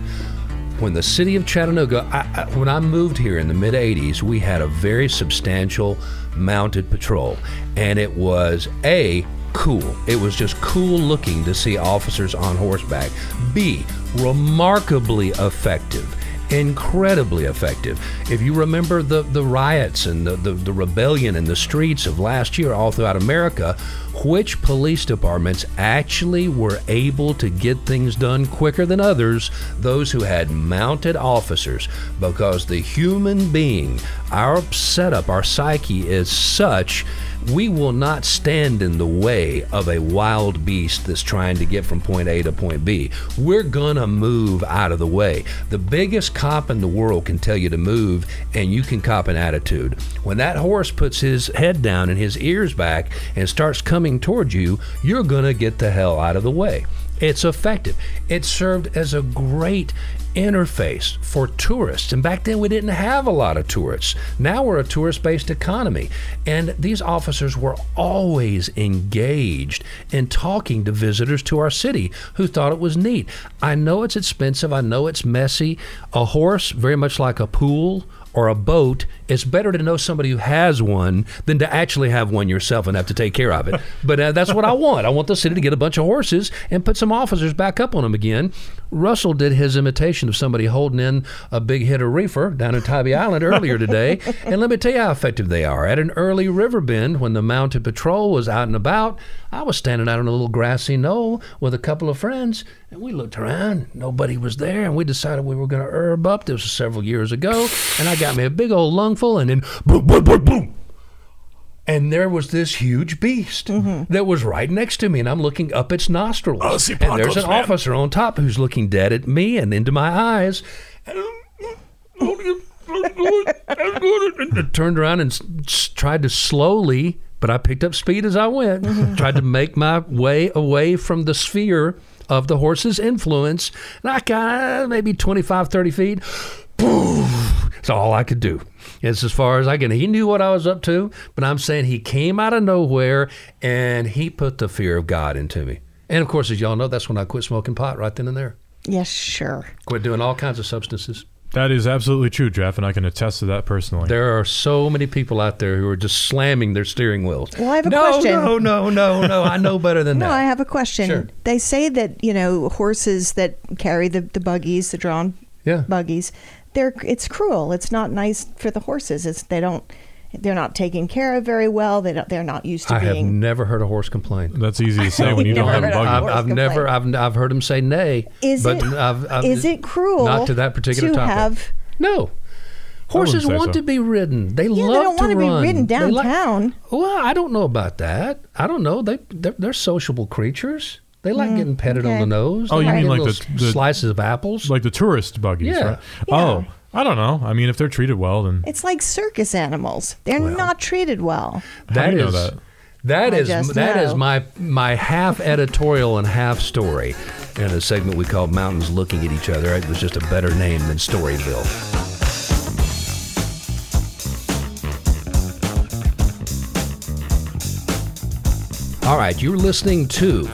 Speaker 1: when the city of Chattanooga, I, I, when I moved here in the mid 80s, we had a very substantial mounted patrol. And it was A, cool. It was just cool looking to see officers on horseback. B, remarkably effective. Incredibly effective. If you remember the, the riots and the, the, the rebellion in the streets of last year all throughout America, which police departments actually were able to get things done quicker than others? Those who had mounted officers, because the human being, our setup, our psyche is such we will not stand in the way of a wild beast that's trying to get from point A to point B. We're gonna move out of the way. The biggest cop in the world can tell you to move, and you can cop an attitude. When that horse puts his head down and his ears back and starts coming towards you, you're gonna get the hell out of the way. It's effective. It served as a great interface for tourists. And back then we didn't have a lot of tourists. Now we're a tourist based economy. And these officers were always engaged in talking to visitors to our city who thought it was neat. I know it's expensive, I know it's messy. A horse, very much like a pool or a boat, it's better to know somebody who has one than to actually have one yourself and have to take care of it. but uh, that's what I want. I want the city to get a bunch of horses and put some officers back up on them again. Russell did his imitation of somebody holding in a big hitter reefer down in Tybee Island earlier today. And let me tell you how effective they are. At an early Riverbend, when the mounted patrol was out and about, I was standing out on a little grassy knoll with a couple of friends, and we looked around. Nobody was there, and we decided we were going to herb up. This was several years ago, and I got me a big old lungful, and then boom, boom, boom, boom. And there was this huge beast mm-hmm. that was right next to me, and I'm looking up its nostrils.
Speaker 3: Oh, see,
Speaker 1: and there's an
Speaker 3: man.
Speaker 1: officer on top who's looking dead at me and into my eyes. And oh, I turned around and s- s- tried to slowly, but I picked up speed as I went, mm-hmm. tried to make my way away from the sphere of the horse's influence. And I got maybe 25, 30 feet. Boom. That's all I could do. It's as far as I can. He knew what I was up to, but I'm saying he came out of nowhere and he put the fear of God into me. And of course, as y'all know, that's when I quit smoking pot right then and there.
Speaker 2: Yes, sure.
Speaker 1: Quit doing all kinds of substances.
Speaker 3: That is absolutely true, Jeff, and I can attest to that personally.
Speaker 1: There are so many people out there who are just slamming their steering wheels.
Speaker 2: Well, I have a
Speaker 1: no,
Speaker 2: question.
Speaker 1: No, no, no, no. no. I know better than
Speaker 2: No,
Speaker 1: that.
Speaker 2: I have a question.
Speaker 1: Sure.
Speaker 2: They say that you know horses that carry the, the buggies, the drawn
Speaker 1: Yeah.
Speaker 2: buggies, they're it's cruel. It's not nice for the horses. It's they don't they're not taken care of very well. They don't, they're not used to
Speaker 1: I have never heard a horse complain.
Speaker 3: That's easy to say when you don't have a
Speaker 2: heard of
Speaker 3: buggy.
Speaker 1: I've, I've never, I've, I've heard them say nay.
Speaker 2: Is
Speaker 1: but
Speaker 2: it
Speaker 1: I've, I've,
Speaker 2: is it cruel?
Speaker 1: Not to that particular
Speaker 2: to
Speaker 1: topic.
Speaker 2: have
Speaker 1: no. Horses want
Speaker 3: so.
Speaker 1: to be ridden. They
Speaker 2: Yeah,
Speaker 1: love
Speaker 2: they don't
Speaker 1: to
Speaker 2: want to be
Speaker 1: run.
Speaker 2: ridden
Speaker 1: They like-
Speaker 2: downtown.
Speaker 1: well, I don't know about that. I don't know. They they're, they're sociable creatures. They like getting petted on
Speaker 2: Mm,
Speaker 1: the nose.
Speaker 3: Oh,
Speaker 1: They
Speaker 3: you mean like the- the-
Speaker 1: slices of apples?
Speaker 3: like the tourist buggies,
Speaker 1: Yeah.
Speaker 3: right?
Speaker 2: Yeah.
Speaker 3: Oh, I don't know. I mean, if they're treated well, then
Speaker 2: It's like circus animals. They're
Speaker 1: Well.
Speaker 2: not treated well.
Speaker 3: How
Speaker 1: That
Speaker 3: do you know
Speaker 1: is
Speaker 3: that?
Speaker 1: that
Speaker 2: I
Speaker 1: is
Speaker 2: just
Speaker 1: that is my my half editorial and half story in a segment we called Mountains Looking at Each Other. It was just a better name than Storyville. All right, you're listening to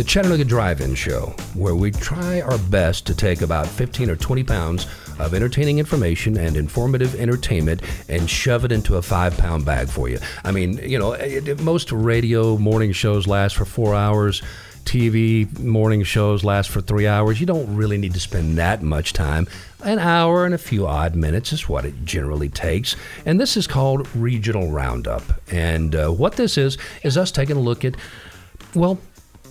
Speaker 1: the Chattanooga Drive-In Show, where we try our best to take about 15 or 20 pounds of entertaining information and informative entertainment and shove it into a five-pound bag for you. I mean, you know, it, it- most radio morning shows last for four hours. TV morning shows last for three hours. You don't really need to spend that much time. An hour and a few odd minutes is what it generally takes. And this is called Regional Roundup. And uh, what this is, is us taking a look at, well,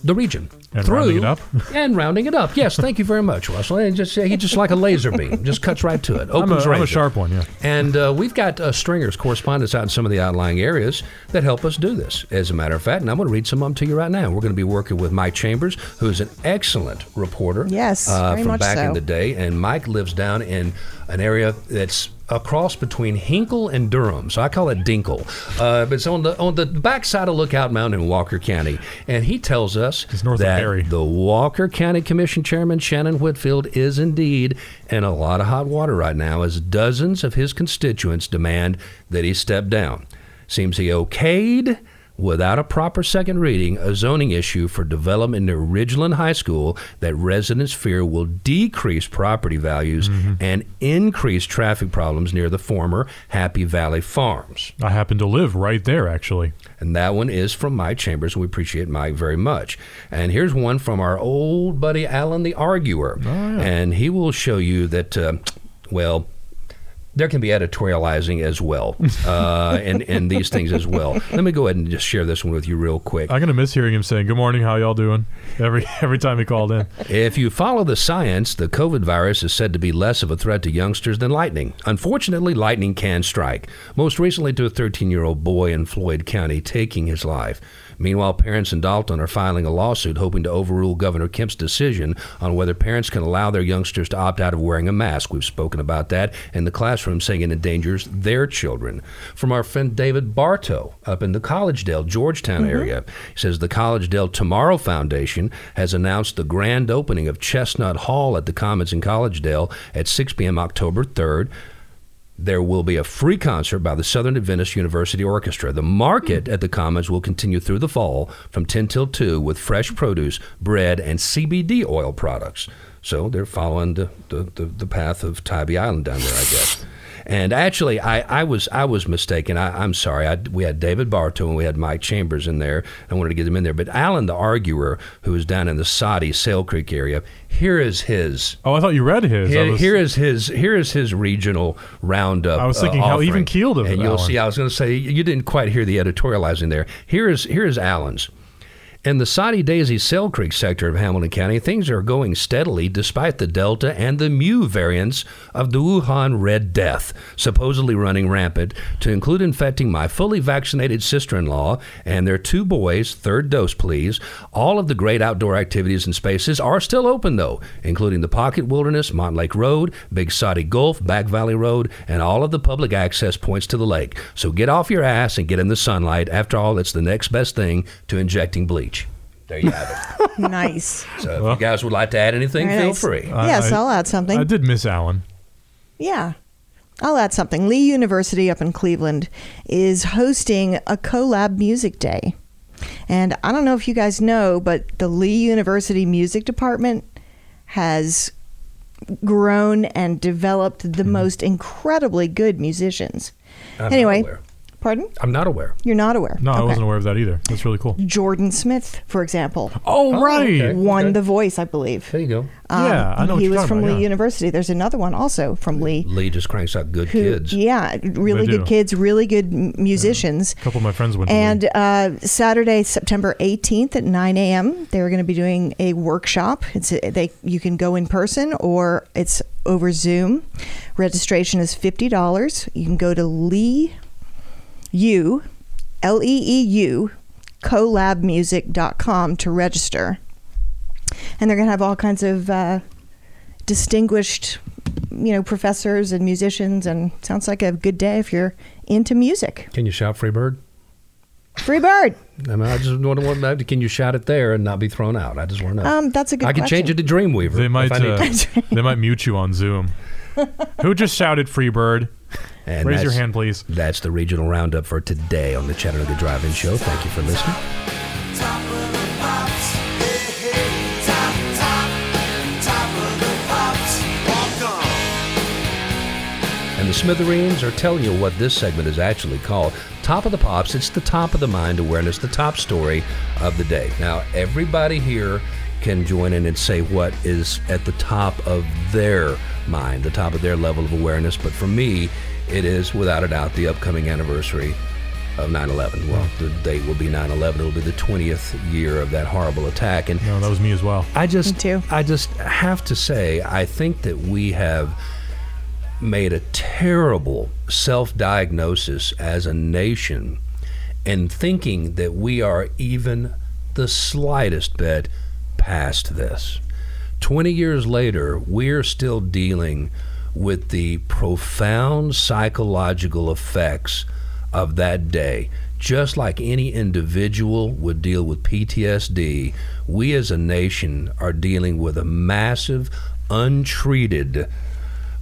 Speaker 1: the region.
Speaker 3: And rounding it up?
Speaker 1: and rounding it up. Yes, thank you very much, Russell. And just he just like a laser beam, just cuts right to it.
Speaker 3: I'm a,
Speaker 1: Opens
Speaker 3: I'm a sharp one, yeah.
Speaker 1: And uh, we've got uh, stringers, correspondents out in some of the outlying areas that help us do this, as a matter of fact. And I'm going to read some of them to you right now. We're going to be working with Mike Chambers, who is an excellent reporter.
Speaker 2: Yes,
Speaker 1: uh,
Speaker 2: very
Speaker 1: from
Speaker 2: much
Speaker 1: back in the day. And Mike lives down in an area that's a cross between Hinkle and Durham, so I call it Dinkle. Uh, but it's on the on the backside of Lookout Mountain in Walker County, and he tells us
Speaker 3: north
Speaker 1: that the Walker County Commission Chairman Shannon Whitfield is indeed in a lot of hot water right now as dozens of his constituents demand that he step down. Seems he okayed, without a proper second reading, a zoning issue for development near Ridgeland High School that residents fear will decrease property values and increase traffic problems near the former Happy Valley Farms.
Speaker 3: I happen to live right there, actually.
Speaker 1: And that one is from Mike Chambers. We appreciate Mike very much. And here's one from our old buddy Alan the Arguer. And he will show you that, uh, well, there can be editorializing as well, uh, and, and these things as well. Let me go ahead and just share this one with you real quick.
Speaker 3: I'm gonna miss hearing him saying "Good morning, how y'all doing?" every every time he called in.
Speaker 1: If you follow the science, the COVID virus is said to be less of a threat to youngsters than lightning. Unfortunately, lightning can strike, most recently to a 13 year old boy in Floyd County, taking his life. Meanwhile, parents in Dalton are filing a lawsuit hoping to overrule Governor Kemp's decision on whether parents can allow their youngsters to opt out of wearing a mask. We've spoken about that in the classroom, saying it endangers their children. From our friend David Bartow up in the Collegedale, Georgetown mm-hmm. area, he says the Collegedale Tomorrow Foundation has announced the grand opening of Chestnut Hall at the Commons in Collegedale at 6 p.m. October 3rd. There will be a free concert by the Southern Adventist University Orchestra. The market at the Commons will continue through the fall from 10 till 2 with fresh produce, bread, and CBD oil products. So they're following the, the, the, the path of Tybee Island down there, I guess. And actually, I, I was I was mistaken. I, I'm sorry. I, we had David Bartow and we had Mike Chambers in there. I wanted to get them in there. But Alan, the arguer, who is down in the Soddy Sale Creek area, here is his
Speaker 3: Oh, I thought you read his.
Speaker 1: Here,
Speaker 3: was-
Speaker 1: here is his here is his regional roundup.
Speaker 3: I was
Speaker 1: uh,
Speaker 3: thinking how even keeled of
Speaker 1: and you'll
Speaker 3: Alan.
Speaker 1: see. I was going to say you didn't quite hear the editorializing there. Here is here is Allen's. In the Soddy-Daisy Sale Creek sector of Hamilton County, things are going steadily despite the Delta and the Mu variants of the Wuhan Red Death, supposedly running rampant, to include infecting my fully vaccinated sister in law and their two boys, third dose please. All of the great outdoor activities and spaces are still open, though, including the Pocket Wilderness, Montlake Road, Big Soddy Gulf, Back Valley Road, and all of the public access points to the lake. So get off your ass and get in the sunlight. After all, it's the next best thing to injecting bleach. There you have it.
Speaker 2: nice.
Speaker 1: So if you guys would like to add anything,
Speaker 2: Very
Speaker 1: feel
Speaker 2: nice.
Speaker 1: free.
Speaker 3: I-
Speaker 2: yes,
Speaker 3: I-
Speaker 2: I'll add something.
Speaker 3: I did miss Alan.
Speaker 2: Yeah. I'll add something. Lee University up in Cleveland is hosting a collab music day. And I don't know if you guys know, but the Lee University Music Department has grown and developed the mm-hmm. most incredibly good musicians.
Speaker 1: I'm not
Speaker 2: anyway,
Speaker 1: aware.
Speaker 2: Pardon?
Speaker 1: I'm not aware.
Speaker 2: You're not aware.
Speaker 3: No, I wasn't aware of that either. That's really cool.
Speaker 2: Jordan Smith, for example,
Speaker 3: Oh,
Speaker 1: Oh,
Speaker 3: right.
Speaker 1: okay.
Speaker 2: won The Voice, I believe.
Speaker 1: There you go.
Speaker 3: Yeah, I know what
Speaker 2: he
Speaker 3: you're
Speaker 2: was from
Speaker 3: about,
Speaker 2: Lee
Speaker 3: yeah.
Speaker 2: University. There's another one also from Lee.
Speaker 1: Lee just cranks out good
Speaker 2: who,
Speaker 1: kids.
Speaker 2: Yeah, really
Speaker 3: They
Speaker 2: good
Speaker 3: do.
Speaker 2: kids, really good m- musicians.
Speaker 3: A couple of my friends went to
Speaker 2: And uh, Saturday, September 18th at 9 a.m., they're going to be doing a workshop. It's a, they you can go in person or it's over Zoom. Registration is fifty dollars. You can go to Lee U L E E U collabmusic.com to register. And they're going to have all kinds of uh, distinguished you know, professors and musicians, and sounds like a good day if you're into music.
Speaker 1: Can you shout free bird?
Speaker 2: Free bird.
Speaker 1: I mean, I just want to want Can you shout it there and not be thrown out? I just want to know.
Speaker 2: Um, that's a good
Speaker 1: I can change it to Dreamweaver.
Speaker 3: They might
Speaker 1: if I need
Speaker 3: uh,
Speaker 1: to.
Speaker 3: they might mute you on Zoom. Who just shouted "Free Bird"?
Speaker 1: And
Speaker 3: Raise your hand, please.
Speaker 1: That's the regional roundup for today on the Chattanooga Drive-In Show. Thank you for listening. And the Smithereens are telling you what this segment is actually called. Top of the Pops, it's the top of the mind awareness, the top story of the day. Now, everybody here can join in and say what is at the top of their mind, the top of their level of awareness. But for me, it is without a doubt the upcoming anniversary of 9 11. Well, the date will be 9 11. It'll be the 20th year of that horrible attack. And
Speaker 3: No, that was me as well.
Speaker 1: I just,
Speaker 2: Me too.
Speaker 1: I just have to say, I think that we have made a terrible self-diagnosis as a nation, and thinking that we are even the slightest bit past this. Twenty years later, we're still dealing with the profound psychological effects of that day. Just like any individual would deal with PTSD, we as a nation are dealing with a massive, untreated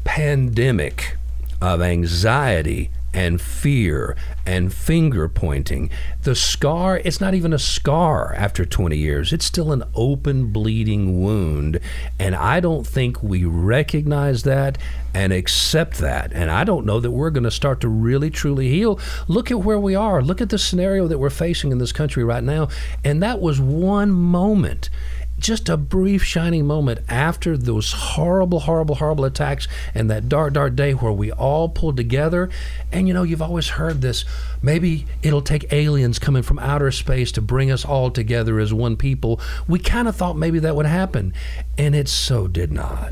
Speaker 1: pandemic of anxiety and fear and finger pointing. The scar, it's not even a scar after 20 years. It's still an open, bleeding wound. And I don't think we recognize that and accept that. And I don't know that we're going to start to really, truly heal. Look at where we are. Look at the scenario that we're facing in this country right now. And that was one moment just a brief shining moment after those horrible, horrible, horrible attacks and that dark, dark day where we all pulled together. And you know, you've always heard this maybe it'll take aliens coming from outer space to bring us all together as one people. We kind of thought maybe that would happen, and it so did not.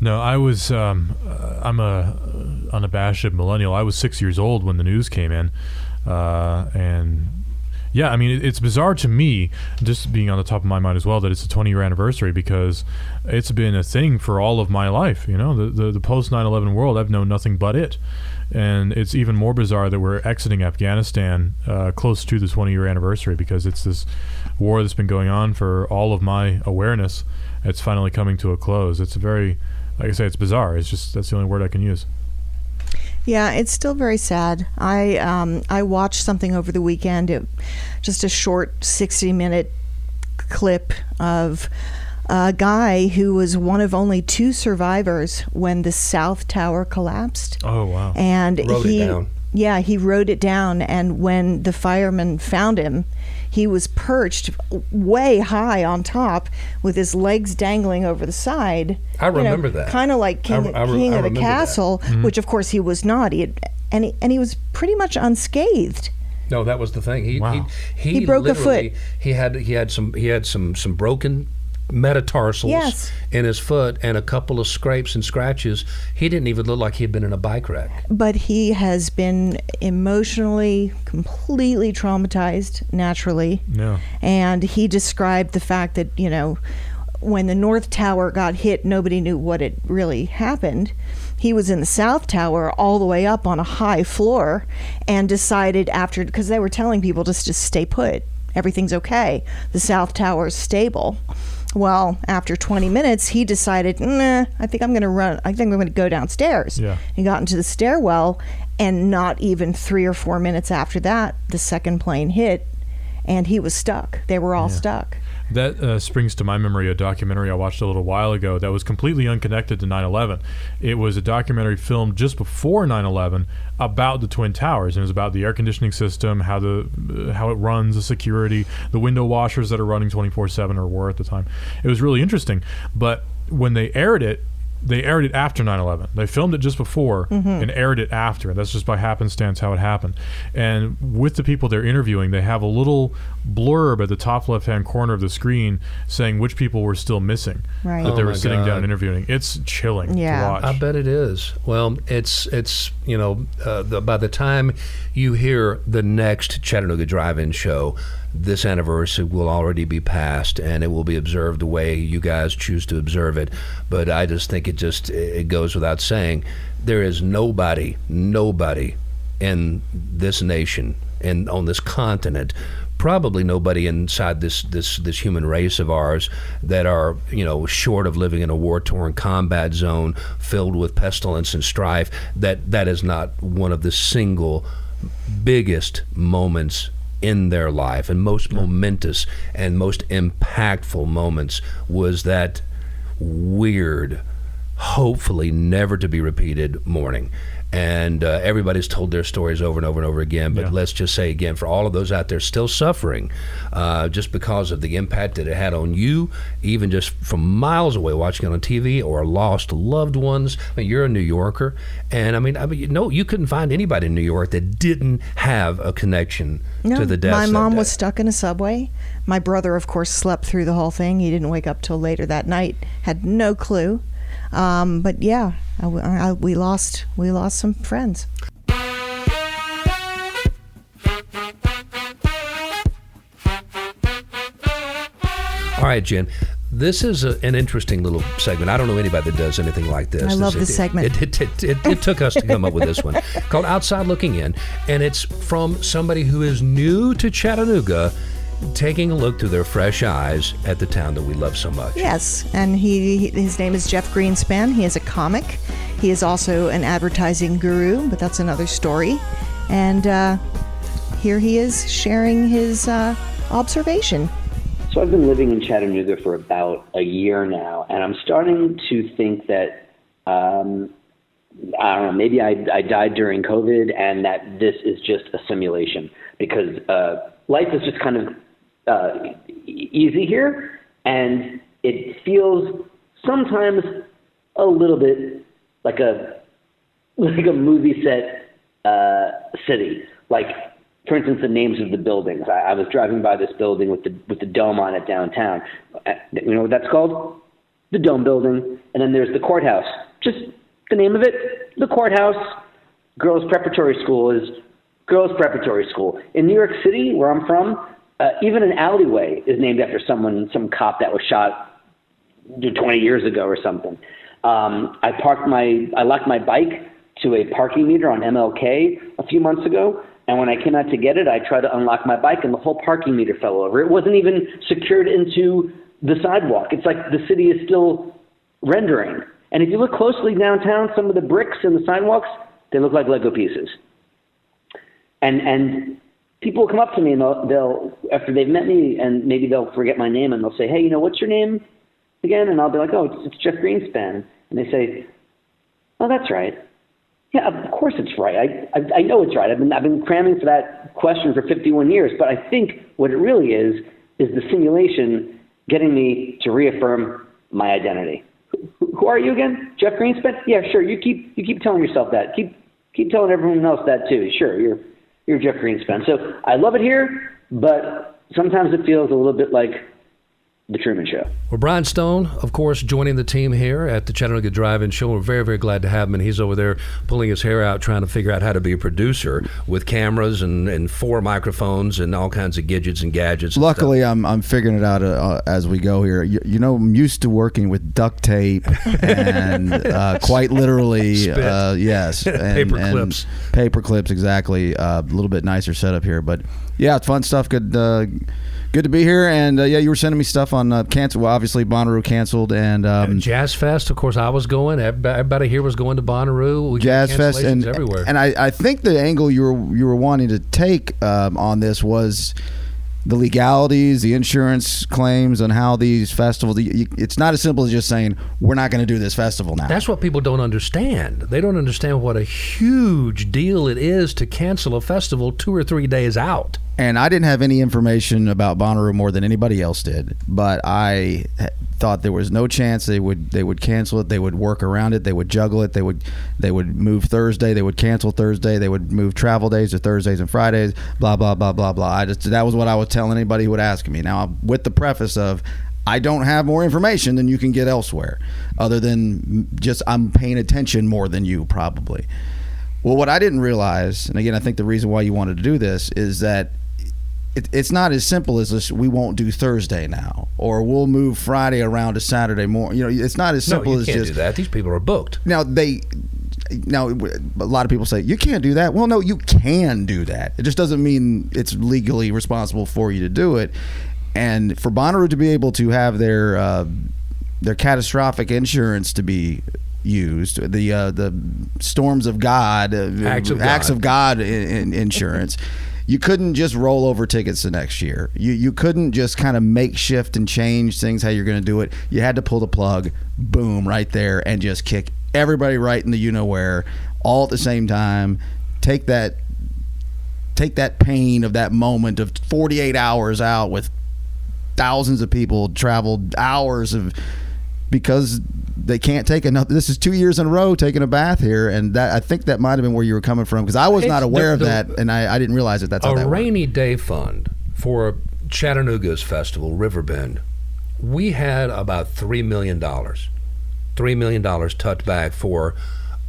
Speaker 3: No, I was. Um, uh, I'm a unabashed millennial. I was six years old when the news came in, uh, and yeah, I mean, it's bizarre to me, just being on the top of my mind as well, that it's a 20 year anniversary because it's been a thing for all of my life. You know, the the, the post 9/11 world, I've known nothing but it, and it's even more bizarre that we're exiting Afghanistan uh, close to the 20 year anniversary because it's this war that's been going on for all of my awareness. It's finally coming to a close. It's a very like I say, it's bizarre. It's just that's the only word I can use.
Speaker 2: Yeah, it's still very sad. I um, I watched something over the weekend, it, just a short sixty minute clip of a guy who was one of only two survivors when the South Tower collapsed,
Speaker 3: Oh wow!
Speaker 2: and
Speaker 1: Wrote it
Speaker 2: he
Speaker 1: down.
Speaker 2: yeah he wrote it down. And when the firemen found him, he was perched way high on top with his legs dangling over the side.
Speaker 1: I remember that.
Speaker 2: kind of like King,
Speaker 1: I- I
Speaker 2: King
Speaker 1: I
Speaker 2: of the
Speaker 1: remember that.
Speaker 2: Castle, mm-hmm. which of course he was not. He had, and he, and he was pretty much unscathed.
Speaker 1: No, that was the thing. He
Speaker 3: Wow.
Speaker 1: he, he,
Speaker 2: He broke a foot.
Speaker 1: He had he had some he had some some broken metatarsals
Speaker 2: Yes.
Speaker 1: in his foot and a couple of scrapes and scratches. He didn't even look like he had been in a bike wreck.
Speaker 2: But he has been emotionally completely traumatized naturally.
Speaker 3: No.
Speaker 2: And he described the fact that, you know, when the North Tower got hit, nobody knew what had really happened. He was in the South Tower all the way up on a high floor and decided after, because they were telling people just to stay put, everything's okay. The South Tower is stable. Well, after 20 minutes, he decided, nah, I think I'm going to run, I think I'm going to go downstairs.
Speaker 3: Yeah.
Speaker 2: He got into the stairwell, and not even three or four minutes after that, the second plane hit, and he was stuck. They were all stuck.
Speaker 3: That uh, springs to my memory a documentary I watched a little while ago that was completely unconnected to 9 11. It was a documentary filmed just before 9 11 about the Twin Towers. And it was about the air conditioning system, how, the, uh, how it runs, the security, the window washers that are running 24 7 or were at the time. It was really interesting. But when they aired it, they aired it after 9-11 they filmed it just before mm-hmm. and aired it after that's just by happenstance how it happened and with the people they're interviewing they have a little blurb at the top left hand corner of the screen saying which people were still missing
Speaker 2: Right.
Speaker 3: that they
Speaker 1: Oh
Speaker 3: were sitting
Speaker 1: God.
Speaker 3: down interviewing it's chilling
Speaker 2: Yeah.
Speaker 3: to watch
Speaker 1: I bet it is. Well, it's it's you know, uh, the, by the time you hear the next Chattanooga Drive-In show, this anniversary will already be passed, and it will be observed the way you guys choose to observe it. But I just think it just it goes without saying, there is nobody, nobody in this nation and on this continent probably nobody inside this this this human race of ours that are you know short of living in a war torn combat zone filled with pestilence and strife that that is not one of the single biggest moments in their life. And most momentous and most impactful moments was that weird hopefully never to be repeated morning and uh, everybody's told their stories over and over and over again. But
Speaker 3: Yeah.
Speaker 1: let's just say again, for all of those out there still suffering, uh, just because of the impact that it had on you, even just from miles away watching it on TV, or lost loved ones. I mean, you're a New Yorker, and I mean, I mean, you know, you couldn't find anybody in New York that didn't have a connection
Speaker 2: No,
Speaker 1: to the death.
Speaker 2: my mom was stuck in a subway. My brother, of course, slept through the whole thing. He didn't wake up till later that night. Had no clue. Um, but yeah, I, I- we lost we lost some friends.
Speaker 1: All right, Jen. This is a, an interesting little segment. I don't know anybody that does anything like this.
Speaker 2: I love
Speaker 1: This-
Speaker 2: this
Speaker 1: it-
Speaker 2: segment.
Speaker 1: It, it, it, it, it took us to come up with this one called Outside Looking In, and it's from somebody who is new to Chattanooga, taking a look through their fresh eyes at the town that we love so much.
Speaker 2: Yes, and he he- his name is Jeff Greenspan. He is a comic. He is also an advertising guru, but that's another story. And uh, here he is sharing his uh, observation.
Speaker 6: So I've been living in Chattanooga for about a year now, and I'm starting to think that um, I don't know. Maybe I, I died during COVID, and that this is just a simulation because uh, life is just kind of uh, easy here, and it feels sometimes a little bit like a like a movie set uh, city. Like, for instance, the names of the buildings. I, I was driving by this building with the with the dome on it downtown. Uh, You know what that's called? The Dome Building. And then there's the courthouse. Just the name of it, the courthouse. Girls Preparatory School is Girls Preparatory School. In New York City, where I'm from, uh, even an alleyway is named after someone, some cop that was shot 20 years ago or something. Um, I parked my, I locked my bike to a parking meter on MLK a few months ago, and when I came out to get it, I tried to unlock my bike, and the whole parking meter fell over. It wasn't even secured into the sidewalk. It's like the city is still rendering. And if you look closely downtown, some of the bricks in the sidewalks, they look like Lego pieces. And and people will come up to me and they'll, they'll after they've met me and maybe they'll forget my name and they'll say, hey, you know, what's your name again? And I'll be like, oh, it's, it's Jeff Greenspan. And they say, oh, that's right. Yeah, of course it's right. I, I I know it's right. I've been I've been cramming for that question for 51 years. But I think what it really is is the simulation getting me to reaffirm my identity. Who, who are you again? Jeff Greenspan? Yeah, sure. You keep you keep telling yourself that. Keep keep telling everyone else that too. Sure, you're you're Jeff Greenspan. So I love it here, but sometimes it feels a little bit like the Truman Show.
Speaker 1: Well, Brian Stone, of course, joining the team here at the Chattanooga Drive-In Show. We're very, very glad to have him, and he's over there pulling his hair out, trying to figure out how to be a producer with cameras and, and four microphones and all kinds of gadgets and gadgets. and.
Speaker 4: Luckily, I'm I'm figuring it out uh, uh, as we go here. You, you know, I'm used to working with duct tape and uh, quite literally, uh, yes, and,
Speaker 1: Paper
Speaker 4: and
Speaker 1: clips.
Speaker 4: Paper clips, exactly. Uh, a little bit nicer setup here, but yeah, fun stuff. Good, uh, good to be here. And uh, yeah, you were sending me stuff on uh, cancel. Well, obviously Bonnaroo canceled, and um,
Speaker 1: Jazz Fest, of course, I was going. Everybody, here was going to Bonnaroo. We
Speaker 4: Jazz Fest and
Speaker 1: everywhere.
Speaker 4: and I, I think the angle you were you were wanting to take um, on this was the legalities, the insurance claims, and how these festivals. It's not as simple as just saying we're not going to do this festival now.
Speaker 1: That's what people don't understand. They don't understand what a huge deal it is to cancel a festival two or three days out.
Speaker 4: And I didn't have any information about Bonnaroo more than anybody else did. But I thought there was no chance they would they would cancel it. They would work around it. They would juggle it. They would they would move Thursday. They would cancel Thursday. They would move travel days to Thursdays and Fridays. Blah blah blah blah blah. I just that was what I was telling anybody who would ask me. Now with the preface of. I don't have more information than you can get elsewhere, other than just I'm paying attention more than you probably. Well, what I didn't realize, and again, I think the reason why you wanted to do this is that it, it's not as simple as this. We won't do Thursday now, or we'll move Friday around to Saturday morning. You know, it's not as
Speaker 1: No,
Speaker 4: simple
Speaker 1: you
Speaker 4: as
Speaker 1: can't
Speaker 4: just
Speaker 1: do that. These people are booked.
Speaker 4: now they. Now, a lot of people say you can't do that. Well, no, you can do that. It just doesn't mean it's legally responsible for you to do it. And for Bonnaroo to be able to have their uh, their catastrophic insurance to be used, the uh, the storms of God, uh,
Speaker 1: Acts of
Speaker 4: acts
Speaker 1: God.
Speaker 4: of God in, in insurance. You couldn't just roll over tickets the next year. You you couldn't just kind of makeshift and change things how you're going to do it. You had to pull the plug, boom, right there, and just kick everybody right in the you know where, all at the same time. Take that take that pain of that moment of 48 hours out with thousands of people traveled hours of because they can't take another this is two years in a row taking a bath here and that i think that might have been where you were coming from because i was not aware
Speaker 1: the-
Speaker 4: of that and I, I didn't realize that that's how
Speaker 1: a
Speaker 4: that worked.
Speaker 1: rainy day fund for Chattanooga's festival, Riverbend. We had about three million dollars, three million dollars tucked back for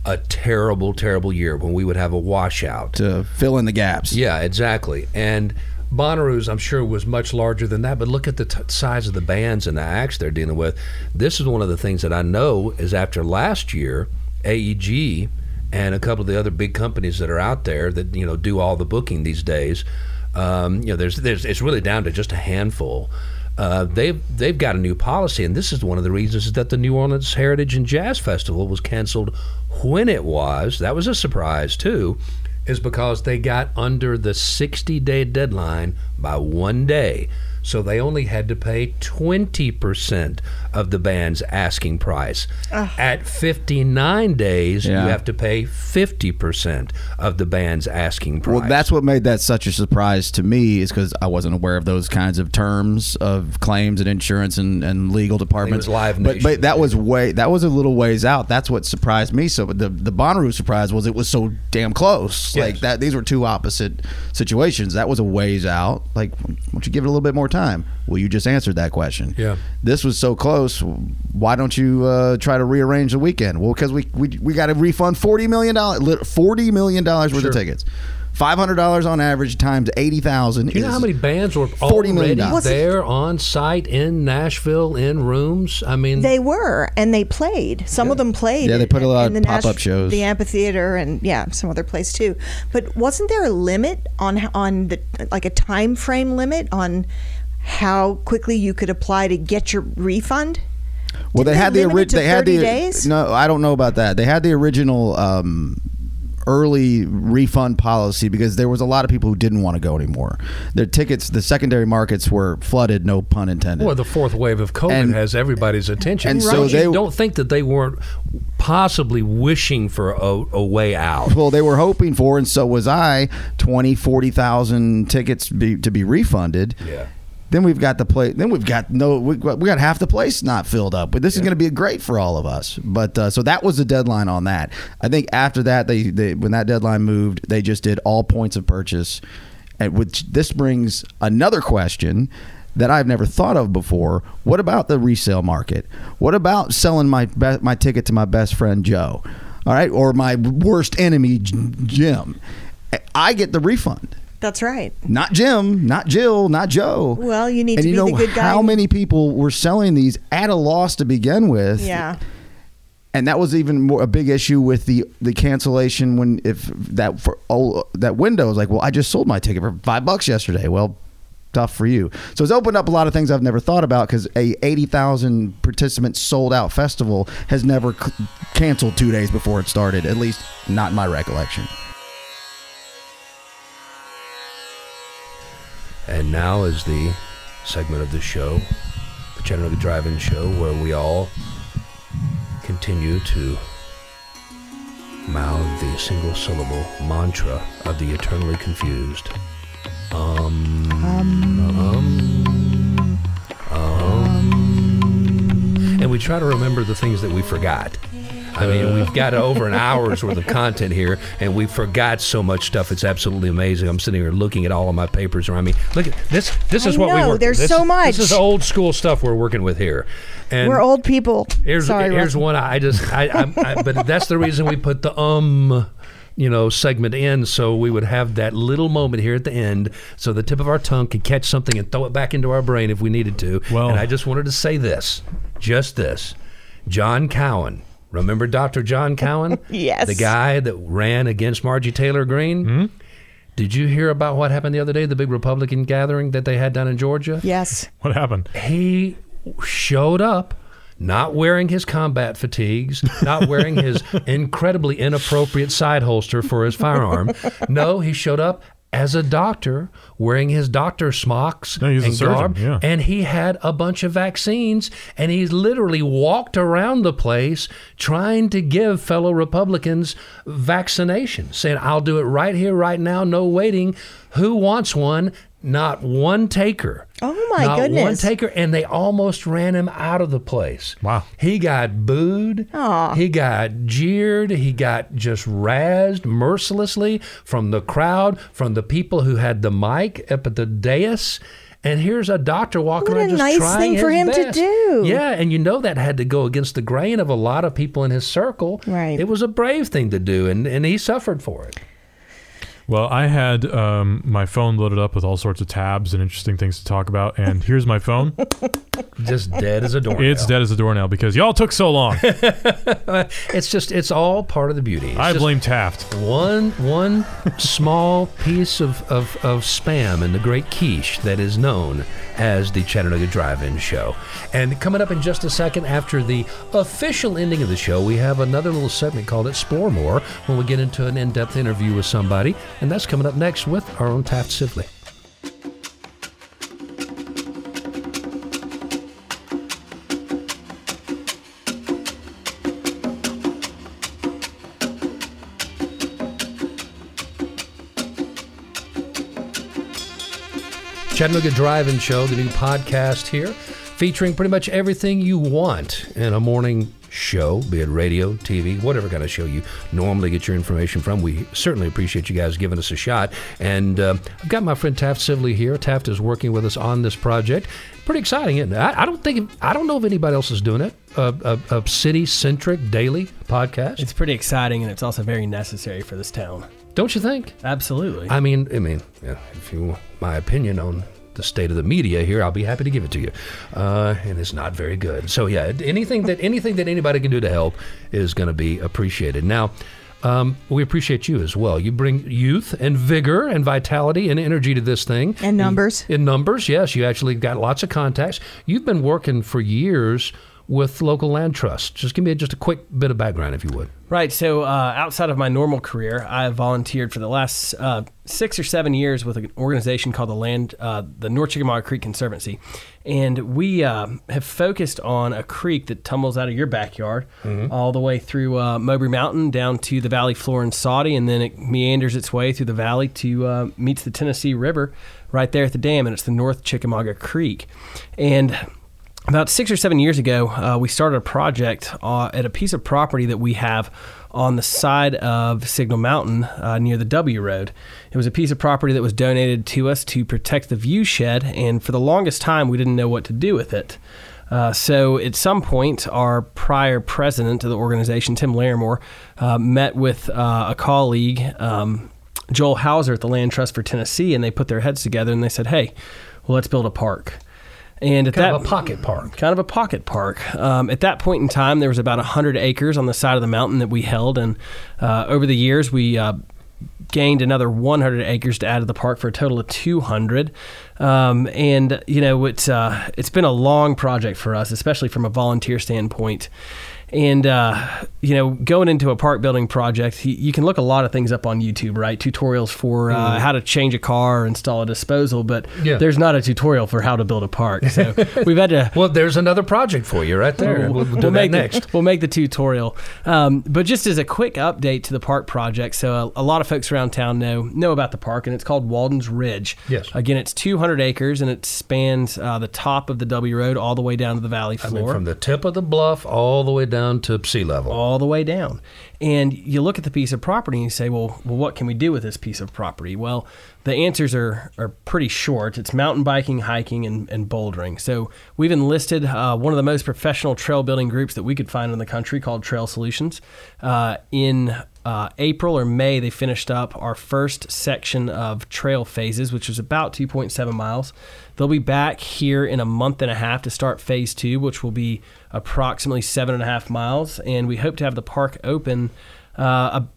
Speaker 1: a terrible, terrible year when we would have a washout.
Speaker 4: to fill in the gaps
Speaker 1: Yeah, exactly. And Bonnaroo's, I'm sure, was much larger than that. But look at the t- size of the bands and the acts they're dealing with. This is one of the things that I know is after last year, AEG and a couple of the other big companies that are out there that you know do all the booking these days. Um, you know, there's there's it's really down to just a handful. Uh, they've they've got a new policy, and this is one of the reasons is that the New Orleans Heritage and Jazz Festival was canceled when it was. That was a surprise too, is because they got under the 60 day deadline by one day. So they only had to pay 20% of the band's asking price. At 59 days,
Speaker 4: Yeah.
Speaker 1: you have to pay 50% of the band's asking price.
Speaker 4: Well, that's what made that such a surprise to me is because I wasn't aware of those kinds of terms of claims and insurance and, and legal departments.
Speaker 1: was Live
Speaker 4: but, but that was way that was a little ways out. That's what surprised me. So the the Bonnaroo surprise was it was so damn close.
Speaker 1: Yes.
Speaker 4: Like that, these were two opposite situations. That was a ways out. Like, why don't you give it a little bit more time? Well, you just answered that question.
Speaker 1: Yeah.
Speaker 4: This was so close. Why don't you uh, try to rearrange the weekend? Well, because we we, we got to refund forty million dollars, forty million dollars worth
Speaker 1: Sure.
Speaker 4: of tickets. Five hundred dollars on average times eighty thousand.
Speaker 1: Do you know how many bands were
Speaker 4: $40 million.
Speaker 1: already there on site in Nashville in rooms? I mean,
Speaker 2: They were, and they played. Some of them played.
Speaker 4: Yeah, they put a lot
Speaker 2: in
Speaker 4: of
Speaker 2: the
Speaker 4: pop-up shows.
Speaker 2: the amphitheater, and yeah, some other place too. But wasn't there a limit on on the like a time frame limit on how quickly you could apply to get your refund?
Speaker 4: Well,
Speaker 2: Didn't
Speaker 4: they had the
Speaker 2: limit it
Speaker 4: ori- they had the
Speaker 2: days?
Speaker 4: no. I don't know about that. They had the original um, early refund policy because there was a lot of people who didn't want to go anymore. Their tickets, the secondary markets were flooded. No pun intended.
Speaker 1: Well, the fourth wave of COVID
Speaker 4: And-
Speaker 1: has everybody's attention.
Speaker 4: and
Speaker 1: Don't
Speaker 4: so
Speaker 1: you-
Speaker 4: they-
Speaker 1: don't think that they weren't possibly wishing for a, a way out.
Speaker 4: Well, they were hoping for, and so was I, 20, 40,000 tickets be, to be refunded.
Speaker 1: Yeah.
Speaker 4: Then we've got the play. Then we've got no. We, we got half the place not filled up. But this is going to be great for all of us. But uh, so that was the deadline on that. I think after that, they, they when that deadline moved, they just did all points of purchase. And which this brings another question that I've never thought of before. What about the resale market? What about selling my be- my ticket to my best friend Joe? All right, or my worst enemy Jim. I get the refund
Speaker 2: That's right.
Speaker 4: not Jim, not Jill, not Joe.
Speaker 2: Well, you need
Speaker 4: and
Speaker 2: to
Speaker 4: you
Speaker 2: be
Speaker 4: know
Speaker 2: the good guy.
Speaker 4: How many people were selling these at a loss to begin with?
Speaker 2: Yeah.
Speaker 4: and that was even more a big issue with the the cancellation when if that for oh that window was like, well, I just sold my ticket for five bucks yesterday. Well, tough for you. So it's opened up a lot of things I've never thought about because a eighty thousand participant sold out festival has never c- canceled two days before it started. At least not in my recollection.
Speaker 1: And now is the segment of the show, the Chattanooga Drive-In Show, where we all continue to mouth the single syllable mantra of the eternally confused. Um, um, um, and we try to remember the things that we forgot. I mean, we've got over an hour's worth of content here, and we forgot so much stuff. It's absolutely amazing. I'm sitting here looking at all of my papers around me. Look at this. This is
Speaker 2: I
Speaker 1: what we
Speaker 2: know,
Speaker 1: work.
Speaker 2: there's.
Speaker 1: This,
Speaker 2: so much.
Speaker 1: This is old school stuff we're working with here. And
Speaker 2: We're old people.
Speaker 1: Here's
Speaker 2: Sorry,
Speaker 1: here's
Speaker 2: Russell.
Speaker 1: one I just I, I, I but that's the reason we put the um you know, segment in, so we would have that little moment here at the end, so the tip of our tongue could catch something and throw it back into our brain if we needed to.
Speaker 3: Well-
Speaker 1: and I just wanted to say this, just this, John Cowan. Remember Dr. John Cowan?
Speaker 2: Yes.
Speaker 1: The guy that ran against Margie Taylor Greene? Hmm? Did you hear about what happened the other day, the big Republican gathering that they had down in Georgia?
Speaker 2: Yes.
Speaker 3: What happened?
Speaker 1: he showed up not wearing his combat fatigues, not wearing his incredibly inappropriate side holster for his firearm. No, he showed up as a doctor wearing his doctor smocks
Speaker 3: No, he's
Speaker 1: and garb,
Speaker 3: yeah.
Speaker 1: and he had a bunch of vaccines and he literally walked around the place trying to give fellow Republicans vaccination saying I'll do it right here right now no waiting who wants one not one taker
Speaker 2: Oh, my goodness.
Speaker 1: not one taker and they almost ran him out of the place
Speaker 3: Wow.
Speaker 1: he got booed
Speaker 2: Aw.
Speaker 1: he got jeered he got just razzed mercilessly from the crowd from the people who had the mic up at the dais and here's a doctor walking
Speaker 2: What a
Speaker 1: around just
Speaker 2: nice
Speaker 1: trying
Speaker 2: thing for
Speaker 1: his
Speaker 2: him to do.
Speaker 1: Yeah, and you know that had to go against the grain of a lot of people in his circle.
Speaker 2: Right.
Speaker 1: It was a brave thing to do, and, and he suffered for it.
Speaker 3: Well, I had um, my phone loaded up with all sorts of tabs and interesting things to talk about, and here's my phone.
Speaker 1: Just dead as a doornail.
Speaker 3: it's dead as a doornail because y'all took so long.
Speaker 1: It's just it's all part of the beauty. It's
Speaker 3: I blame Taft.
Speaker 1: one one small piece of, of, of spam in the great quiche that is known as the Chattanooga Drive-In Show. And coming up in just a second after the official ending of the show, we have another little segment called Explore More when we get into an in-depth interview with somebody, and that's coming up next with our own Taft Sibley. Chattanooga Drive-In Show, the new podcast here, featuring pretty much everything you want in a morning show, be it radio, TV, whatever kind of show you normally get your information from. We certainly appreciate you guys giving us a shot. And uh, I've got my friend Taft Sibley here. Taft is working with us on this project. Pretty exciting, isn't it? I, I don't think I don't know if anybody else is doing it. A, a, a city-centric daily podcast,
Speaker 7: It's pretty exciting and it's also very necessary for this town.
Speaker 1: don't you think?
Speaker 7: Absolutely.
Speaker 1: I mean, I mean, yeah, if you want my opinion on the state of the media here, I'll be happy to give it to you. Uh, and it's not very good. So yeah, anything that anything that anybody can do to help is going to be appreciated. Now. Um, we appreciate you as well. You bring youth and vigor and vitality and energy to this thing.
Speaker 2: And numbers.
Speaker 1: In numbers, yes. You actually got lots of contacts. You've been working for years with local land trusts. Just give me just a quick bit of background, if you would.
Speaker 7: Right. So, uh, outside of my normal career, I have volunteered for the last uh, six or seven years with an organization called the Land, uh, the North Chickamauga Creek Conservancy, and we uh, have focused on a creek that tumbles out of your backyard all the way through uh, Mowbray Mountain down to the valley floor in Soddy, and then it meanders its way through the valley to uh, meets the Tennessee River right there at the dam, and it's the North Chickamauga Creek, and about six or seven years ago, uh, we started a project uh, at a piece of property that we have on the side of Signal Mountain uh, near the W Road. It was a piece of property that was donated to us to protect the view shed, and for the longest time, we didn't know what to do with it. Uh, so at some point, our prior president of the organization, Tim Larimore, uh, met with uh, a colleague, um, Joel Hauser at the Land Trust for Tennessee, and they put their heads together and they said, "Hey, well, let's build a park." And at
Speaker 1: Kind
Speaker 7: that
Speaker 1: of a pocket park.
Speaker 7: kind of a pocket park. Um, at that point in time, there was about 100 acres on the side of the mountain that we held, and uh, over the years, we uh, gained another 100 acres to add to the park for a total of 200. Um, and you know, it's uh, it's been a long project for us, especially from a volunteer standpoint. And uh, you know, going into a park building project, you, you can look a lot of things up on YouTube, right? Tutorials for uh, how to change a car, or install a disposal, but.
Speaker 1: Yeah.
Speaker 7: there's not a tutorial for how to build a park. So we've had to
Speaker 1: Well, there's another project for you right there. We'll, we'll do that
Speaker 7: make
Speaker 1: next.
Speaker 7: The, we'll make the tutorial. Um, but just as a quick update to the park project, so a, a lot of folks around town know know about the park, and it's called Walden's Ridge.
Speaker 1: Yes.
Speaker 7: Again, it's 200 acres, and it spans uh, the top of the W Road all the way down to the valley floor.
Speaker 1: I mean, from the tip of the bluff all the way down to sea level.
Speaker 7: all the way down. And you look at the piece of property and you say, well, well, what can we do with this piece of property? Well, the answers are, are pretty short. It's mountain biking, hiking, and, and bouldering. So we've enlisted uh, one of the most professional trail building groups that we could find in the country called Trail Solutions uh, in uh, April or May, they finished up our first section of trail phases, which was about 2.7 miles. They'll be back here in a month and a half to start phase two, which will be approximately seven and a half miles. And we hope to have the park open uh, ab-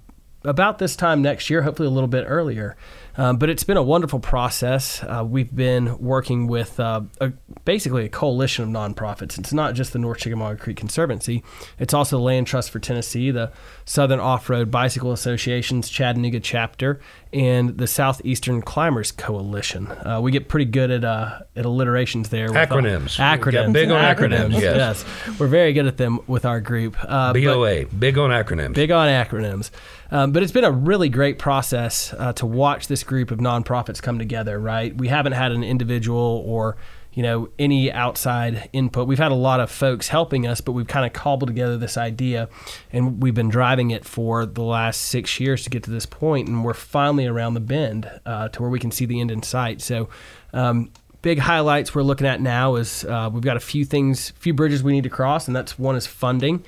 Speaker 7: about this time next year, hopefully a little bit earlier. Um, but it's been a wonderful process. Uh, we've been working with uh, a, basically a coalition of nonprofits. It's not just the North Chickamauga Creek Conservancy, it's also the Land Trust for Tennessee, the Southern Off Road Bicycle Association's Chattanooga chapter, and the Southeastern Climbers Coalition. Uh, we get pretty good at, uh, at alliterations there. with,
Speaker 1: Acronyms.
Speaker 7: Acronyms.
Speaker 1: big on acronyms, yes.
Speaker 7: We're very good at them with our group. Uh,
Speaker 1: BOA, big on acronyms.
Speaker 7: Big on acronyms. Um, but it's been a really great process uh, to watch this group of nonprofits come together, right? We haven't had an individual or you know any outside input. We've had a lot of folks helping us, but we've kind of cobbled together this idea, and we've been driving it for the last six years to get to this point, and we're finally around the bend uh, to where we can see the end in sight. So. Um, big highlights we're looking at now is uh, we've got a few things, few bridges we need to cross, and that's one is funding.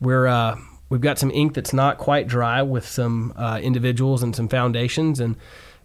Speaker 7: We're uh, we've got some ink that's not quite dry with some uh, individuals and some foundations, and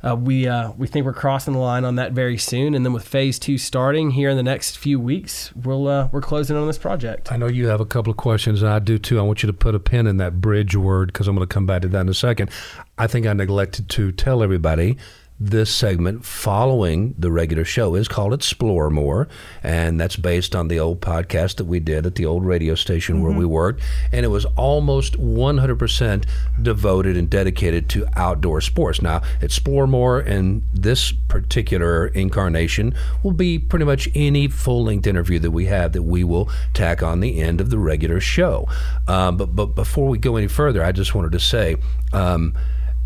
Speaker 7: uh, we uh, we think we're crossing the line on that very soon. And then with phase two starting here in the next few weeks, we'll uh, we're closing on this project.
Speaker 1: I know you have a couple of questions, and I do too. I want you to put a pin in that bridge word because I'm going to come back to that in a second. I think I neglected to tell everybody this segment following the regular show is called Explore More, and that's based on the old podcast that we did at the old radio station where we worked, and it was almost 100% devoted and dedicated to outdoor sports. Now, Explore More and this particular incarnation will be pretty much any full-length interview that we have that we will tack on the end of the regular show. Um, but but before we go any further, I just wanted to say. Um,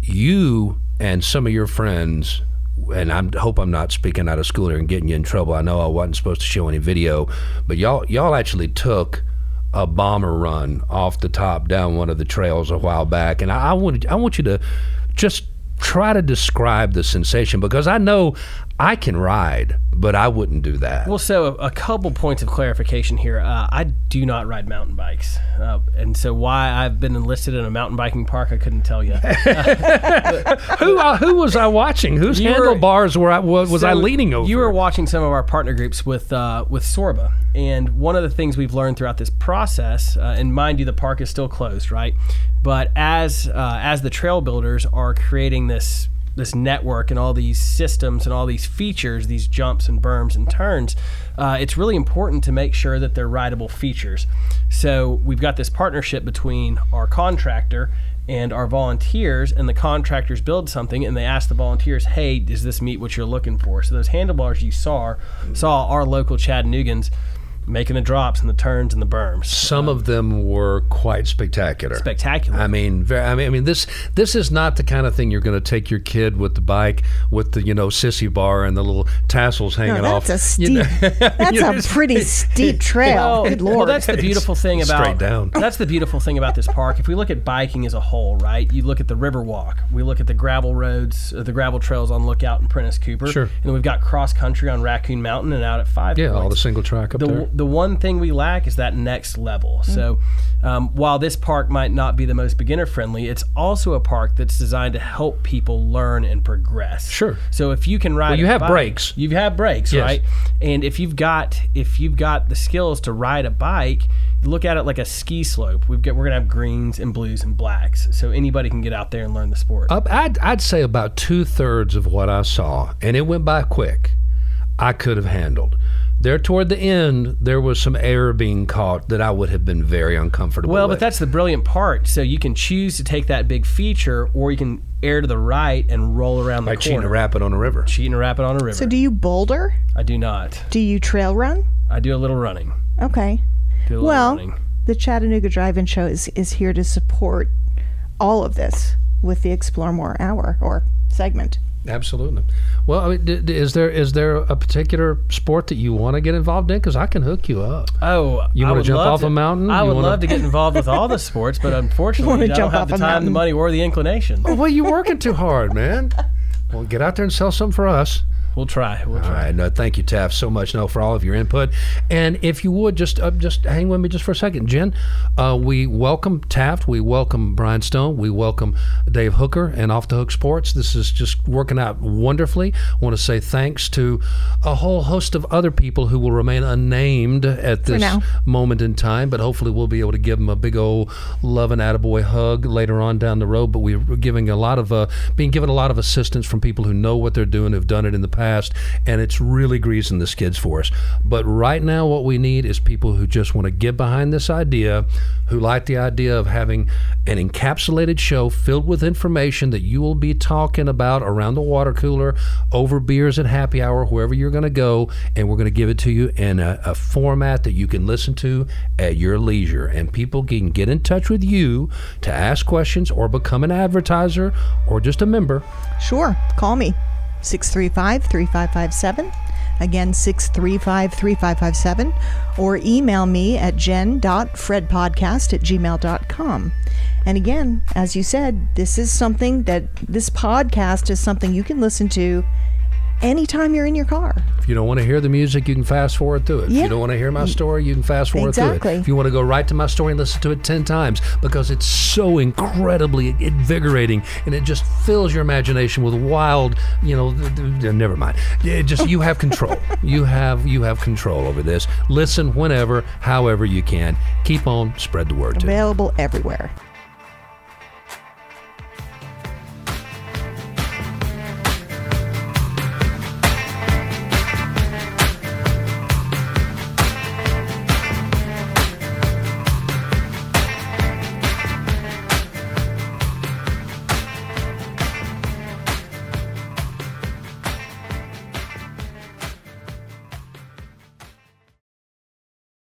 Speaker 1: you and some of your friends and I hope I'm not speaking out of school here and getting you in trouble. I know I wasn't supposed to show any video, but y'all y'all actually took a bomber run off the top down one of the trails a while back, and I, I wanted I want you to just try to describe the sensation because I know I can ride, but I wouldn't do that.
Speaker 7: Well, so a, a couple points of clarification here. Uh, I do not ride mountain bikes, uh, and so why I've been enlisted in a mountain biking park, I couldn't tell you.
Speaker 1: who uh, who was I watching? Whose
Speaker 7: You
Speaker 1: handlebars were I was, was I leaning over?
Speaker 7: You were watching some of our partner groups with uh, with Sorba, and one of the things we've learned throughout this process, uh, and mind you, the park is still closed, right? But as uh, as the trail builders are creating this this network and all these systems and all these features, these jumps and berms and turns, uh, it's really important to make sure that they're rideable features. So we've got this partnership between our contractor and our volunteers and the contractors build something and they ask the volunteers hey does this meet what you're looking for so those handlebars you saw saw our local chattanoogans making the drops and the turns and the berms
Speaker 1: Some of them were quite spectacular.
Speaker 7: spectacular
Speaker 1: I mean, very, I mean, I mean, this this is not the kind of thing you're going to take your kid with the bike with the you know sissy bar and the little tassels hanging
Speaker 2: No,
Speaker 1: off.
Speaker 2: that's a
Speaker 1: You
Speaker 2: steep.
Speaker 1: know,
Speaker 2: that's a pretty steep trail.
Speaker 7: Well,
Speaker 2: Good
Speaker 7: well, that's the beautiful thing about
Speaker 1: straight down.
Speaker 7: That's the beautiful thing about this park. If we look at biking as a whole, right? You look at the river walk. We look at the gravel roads, uh, the gravel trails on Lookout and Prentice Cooper.
Speaker 1: Sure.
Speaker 7: And we've got cross country on Raccoon Mountain and out at Five
Speaker 1: yeah, all the single track up
Speaker 7: the,
Speaker 1: there.
Speaker 7: The one thing we lack is that next level. So, um, while this park might not be the most beginner friendly, it's also a park that's designed to help people learn and progress.
Speaker 1: Sure.
Speaker 7: So if you can ride,
Speaker 1: Well, you have
Speaker 7: bike-
Speaker 1: brakes.
Speaker 7: You have had brakes,
Speaker 1: Yes.
Speaker 7: right? And if you've got if you've got the skills to ride a bike, look at it like a ski slope. We've got we're gonna have greens and blues and blacks, so anybody can get out there and learn the sport.
Speaker 1: I'd, I'd say about two thirds of what I saw, and it went by quick. I could have handled. There toward the end, there was some air being caught that I would have been very uncomfortable. With.
Speaker 7: Well,
Speaker 1: with.
Speaker 7: but that's the brilliant part. So you can choose to take that big feature, or you can air to the right and roll around the
Speaker 1: like cheating
Speaker 7: corner.
Speaker 1: a rapid on a river.
Speaker 7: cheating a rapid on a river.
Speaker 2: so do you boulder?
Speaker 7: I do not.
Speaker 2: Do you trail run?
Speaker 7: I do a little running.
Speaker 2: Okay.
Speaker 7: Do a little
Speaker 2: Well,
Speaker 7: running.
Speaker 2: the Chattanooga Drive-In Show is, is here to support all of this with the Explore More Hour or segment.
Speaker 1: Absolutely. Well, I mean, d- d- is there is there a particular sport that you want to get involved in? Because I can hook you up.
Speaker 7: Oh,
Speaker 1: You wanna jump off
Speaker 7: to-
Speaker 1: a mountain?
Speaker 7: I
Speaker 1: You
Speaker 7: would
Speaker 1: wanna-
Speaker 7: love to get involved with all the sports, but unfortunately, I don't have the time, the money, or the inclination.
Speaker 1: well, you're working too hard, man. Well, get out there and sell some for us.
Speaker 7: We'll try. We'll try.
Speaker 1: right. No, thank you, Taft, so much no, for all of your input. And if you would just uh, just hang with me just for a second, Jen. Uh, we welcome Taft. We welcome Brian Stone. We welcome Dave Hooker and Off the Hook Sports. This is just working out wonderfully. I want to say thanks to a whole host of other people who will remain unnamed at this moment in time, but hopefully we'll be able to give them a big old love and attaboy hug later on down the road. But we're giving a lot of uh, being given a lot of assistance from people who know what they're doing, who've done it in the past, and it's really greasing the skids for us. But right now, what we need is people who just want to get behind this idea, who like the idea of having an encapsulated show filled with information that you will be talking about around the water cooler, over beers at happy hour, wherever you're going to go, and we're going to give it to you in a, a format that you can listen to at your leisure. And people can get in touch with you to ask questions or become an advertiser or just a member.
Speaker 2: Sure. Call me 635 3557. Again, 635 3557. Or email me at jen.fredpodcast at gmail.com. And again, as you said, this is something that this podcast is something you can listen to anytime you're in your car.
Speaker 1: If you don't want to hear the music, you can fast forward through it.
Speaker 2: Yeah.
Speaker 1: If you don't want to hear my story, you can fast forward through
Speaker 2: Exactly.
Speaker 1: it. If you want to go right to my story and listen to it 10 times because it's so incredibly invigorating and it just fills your imagination with wild, you know, never mind. It just you have control. you have you have control over this. Listen whenever, however you can. Keep on, spread the word.
Speaker 2: Available everywhere.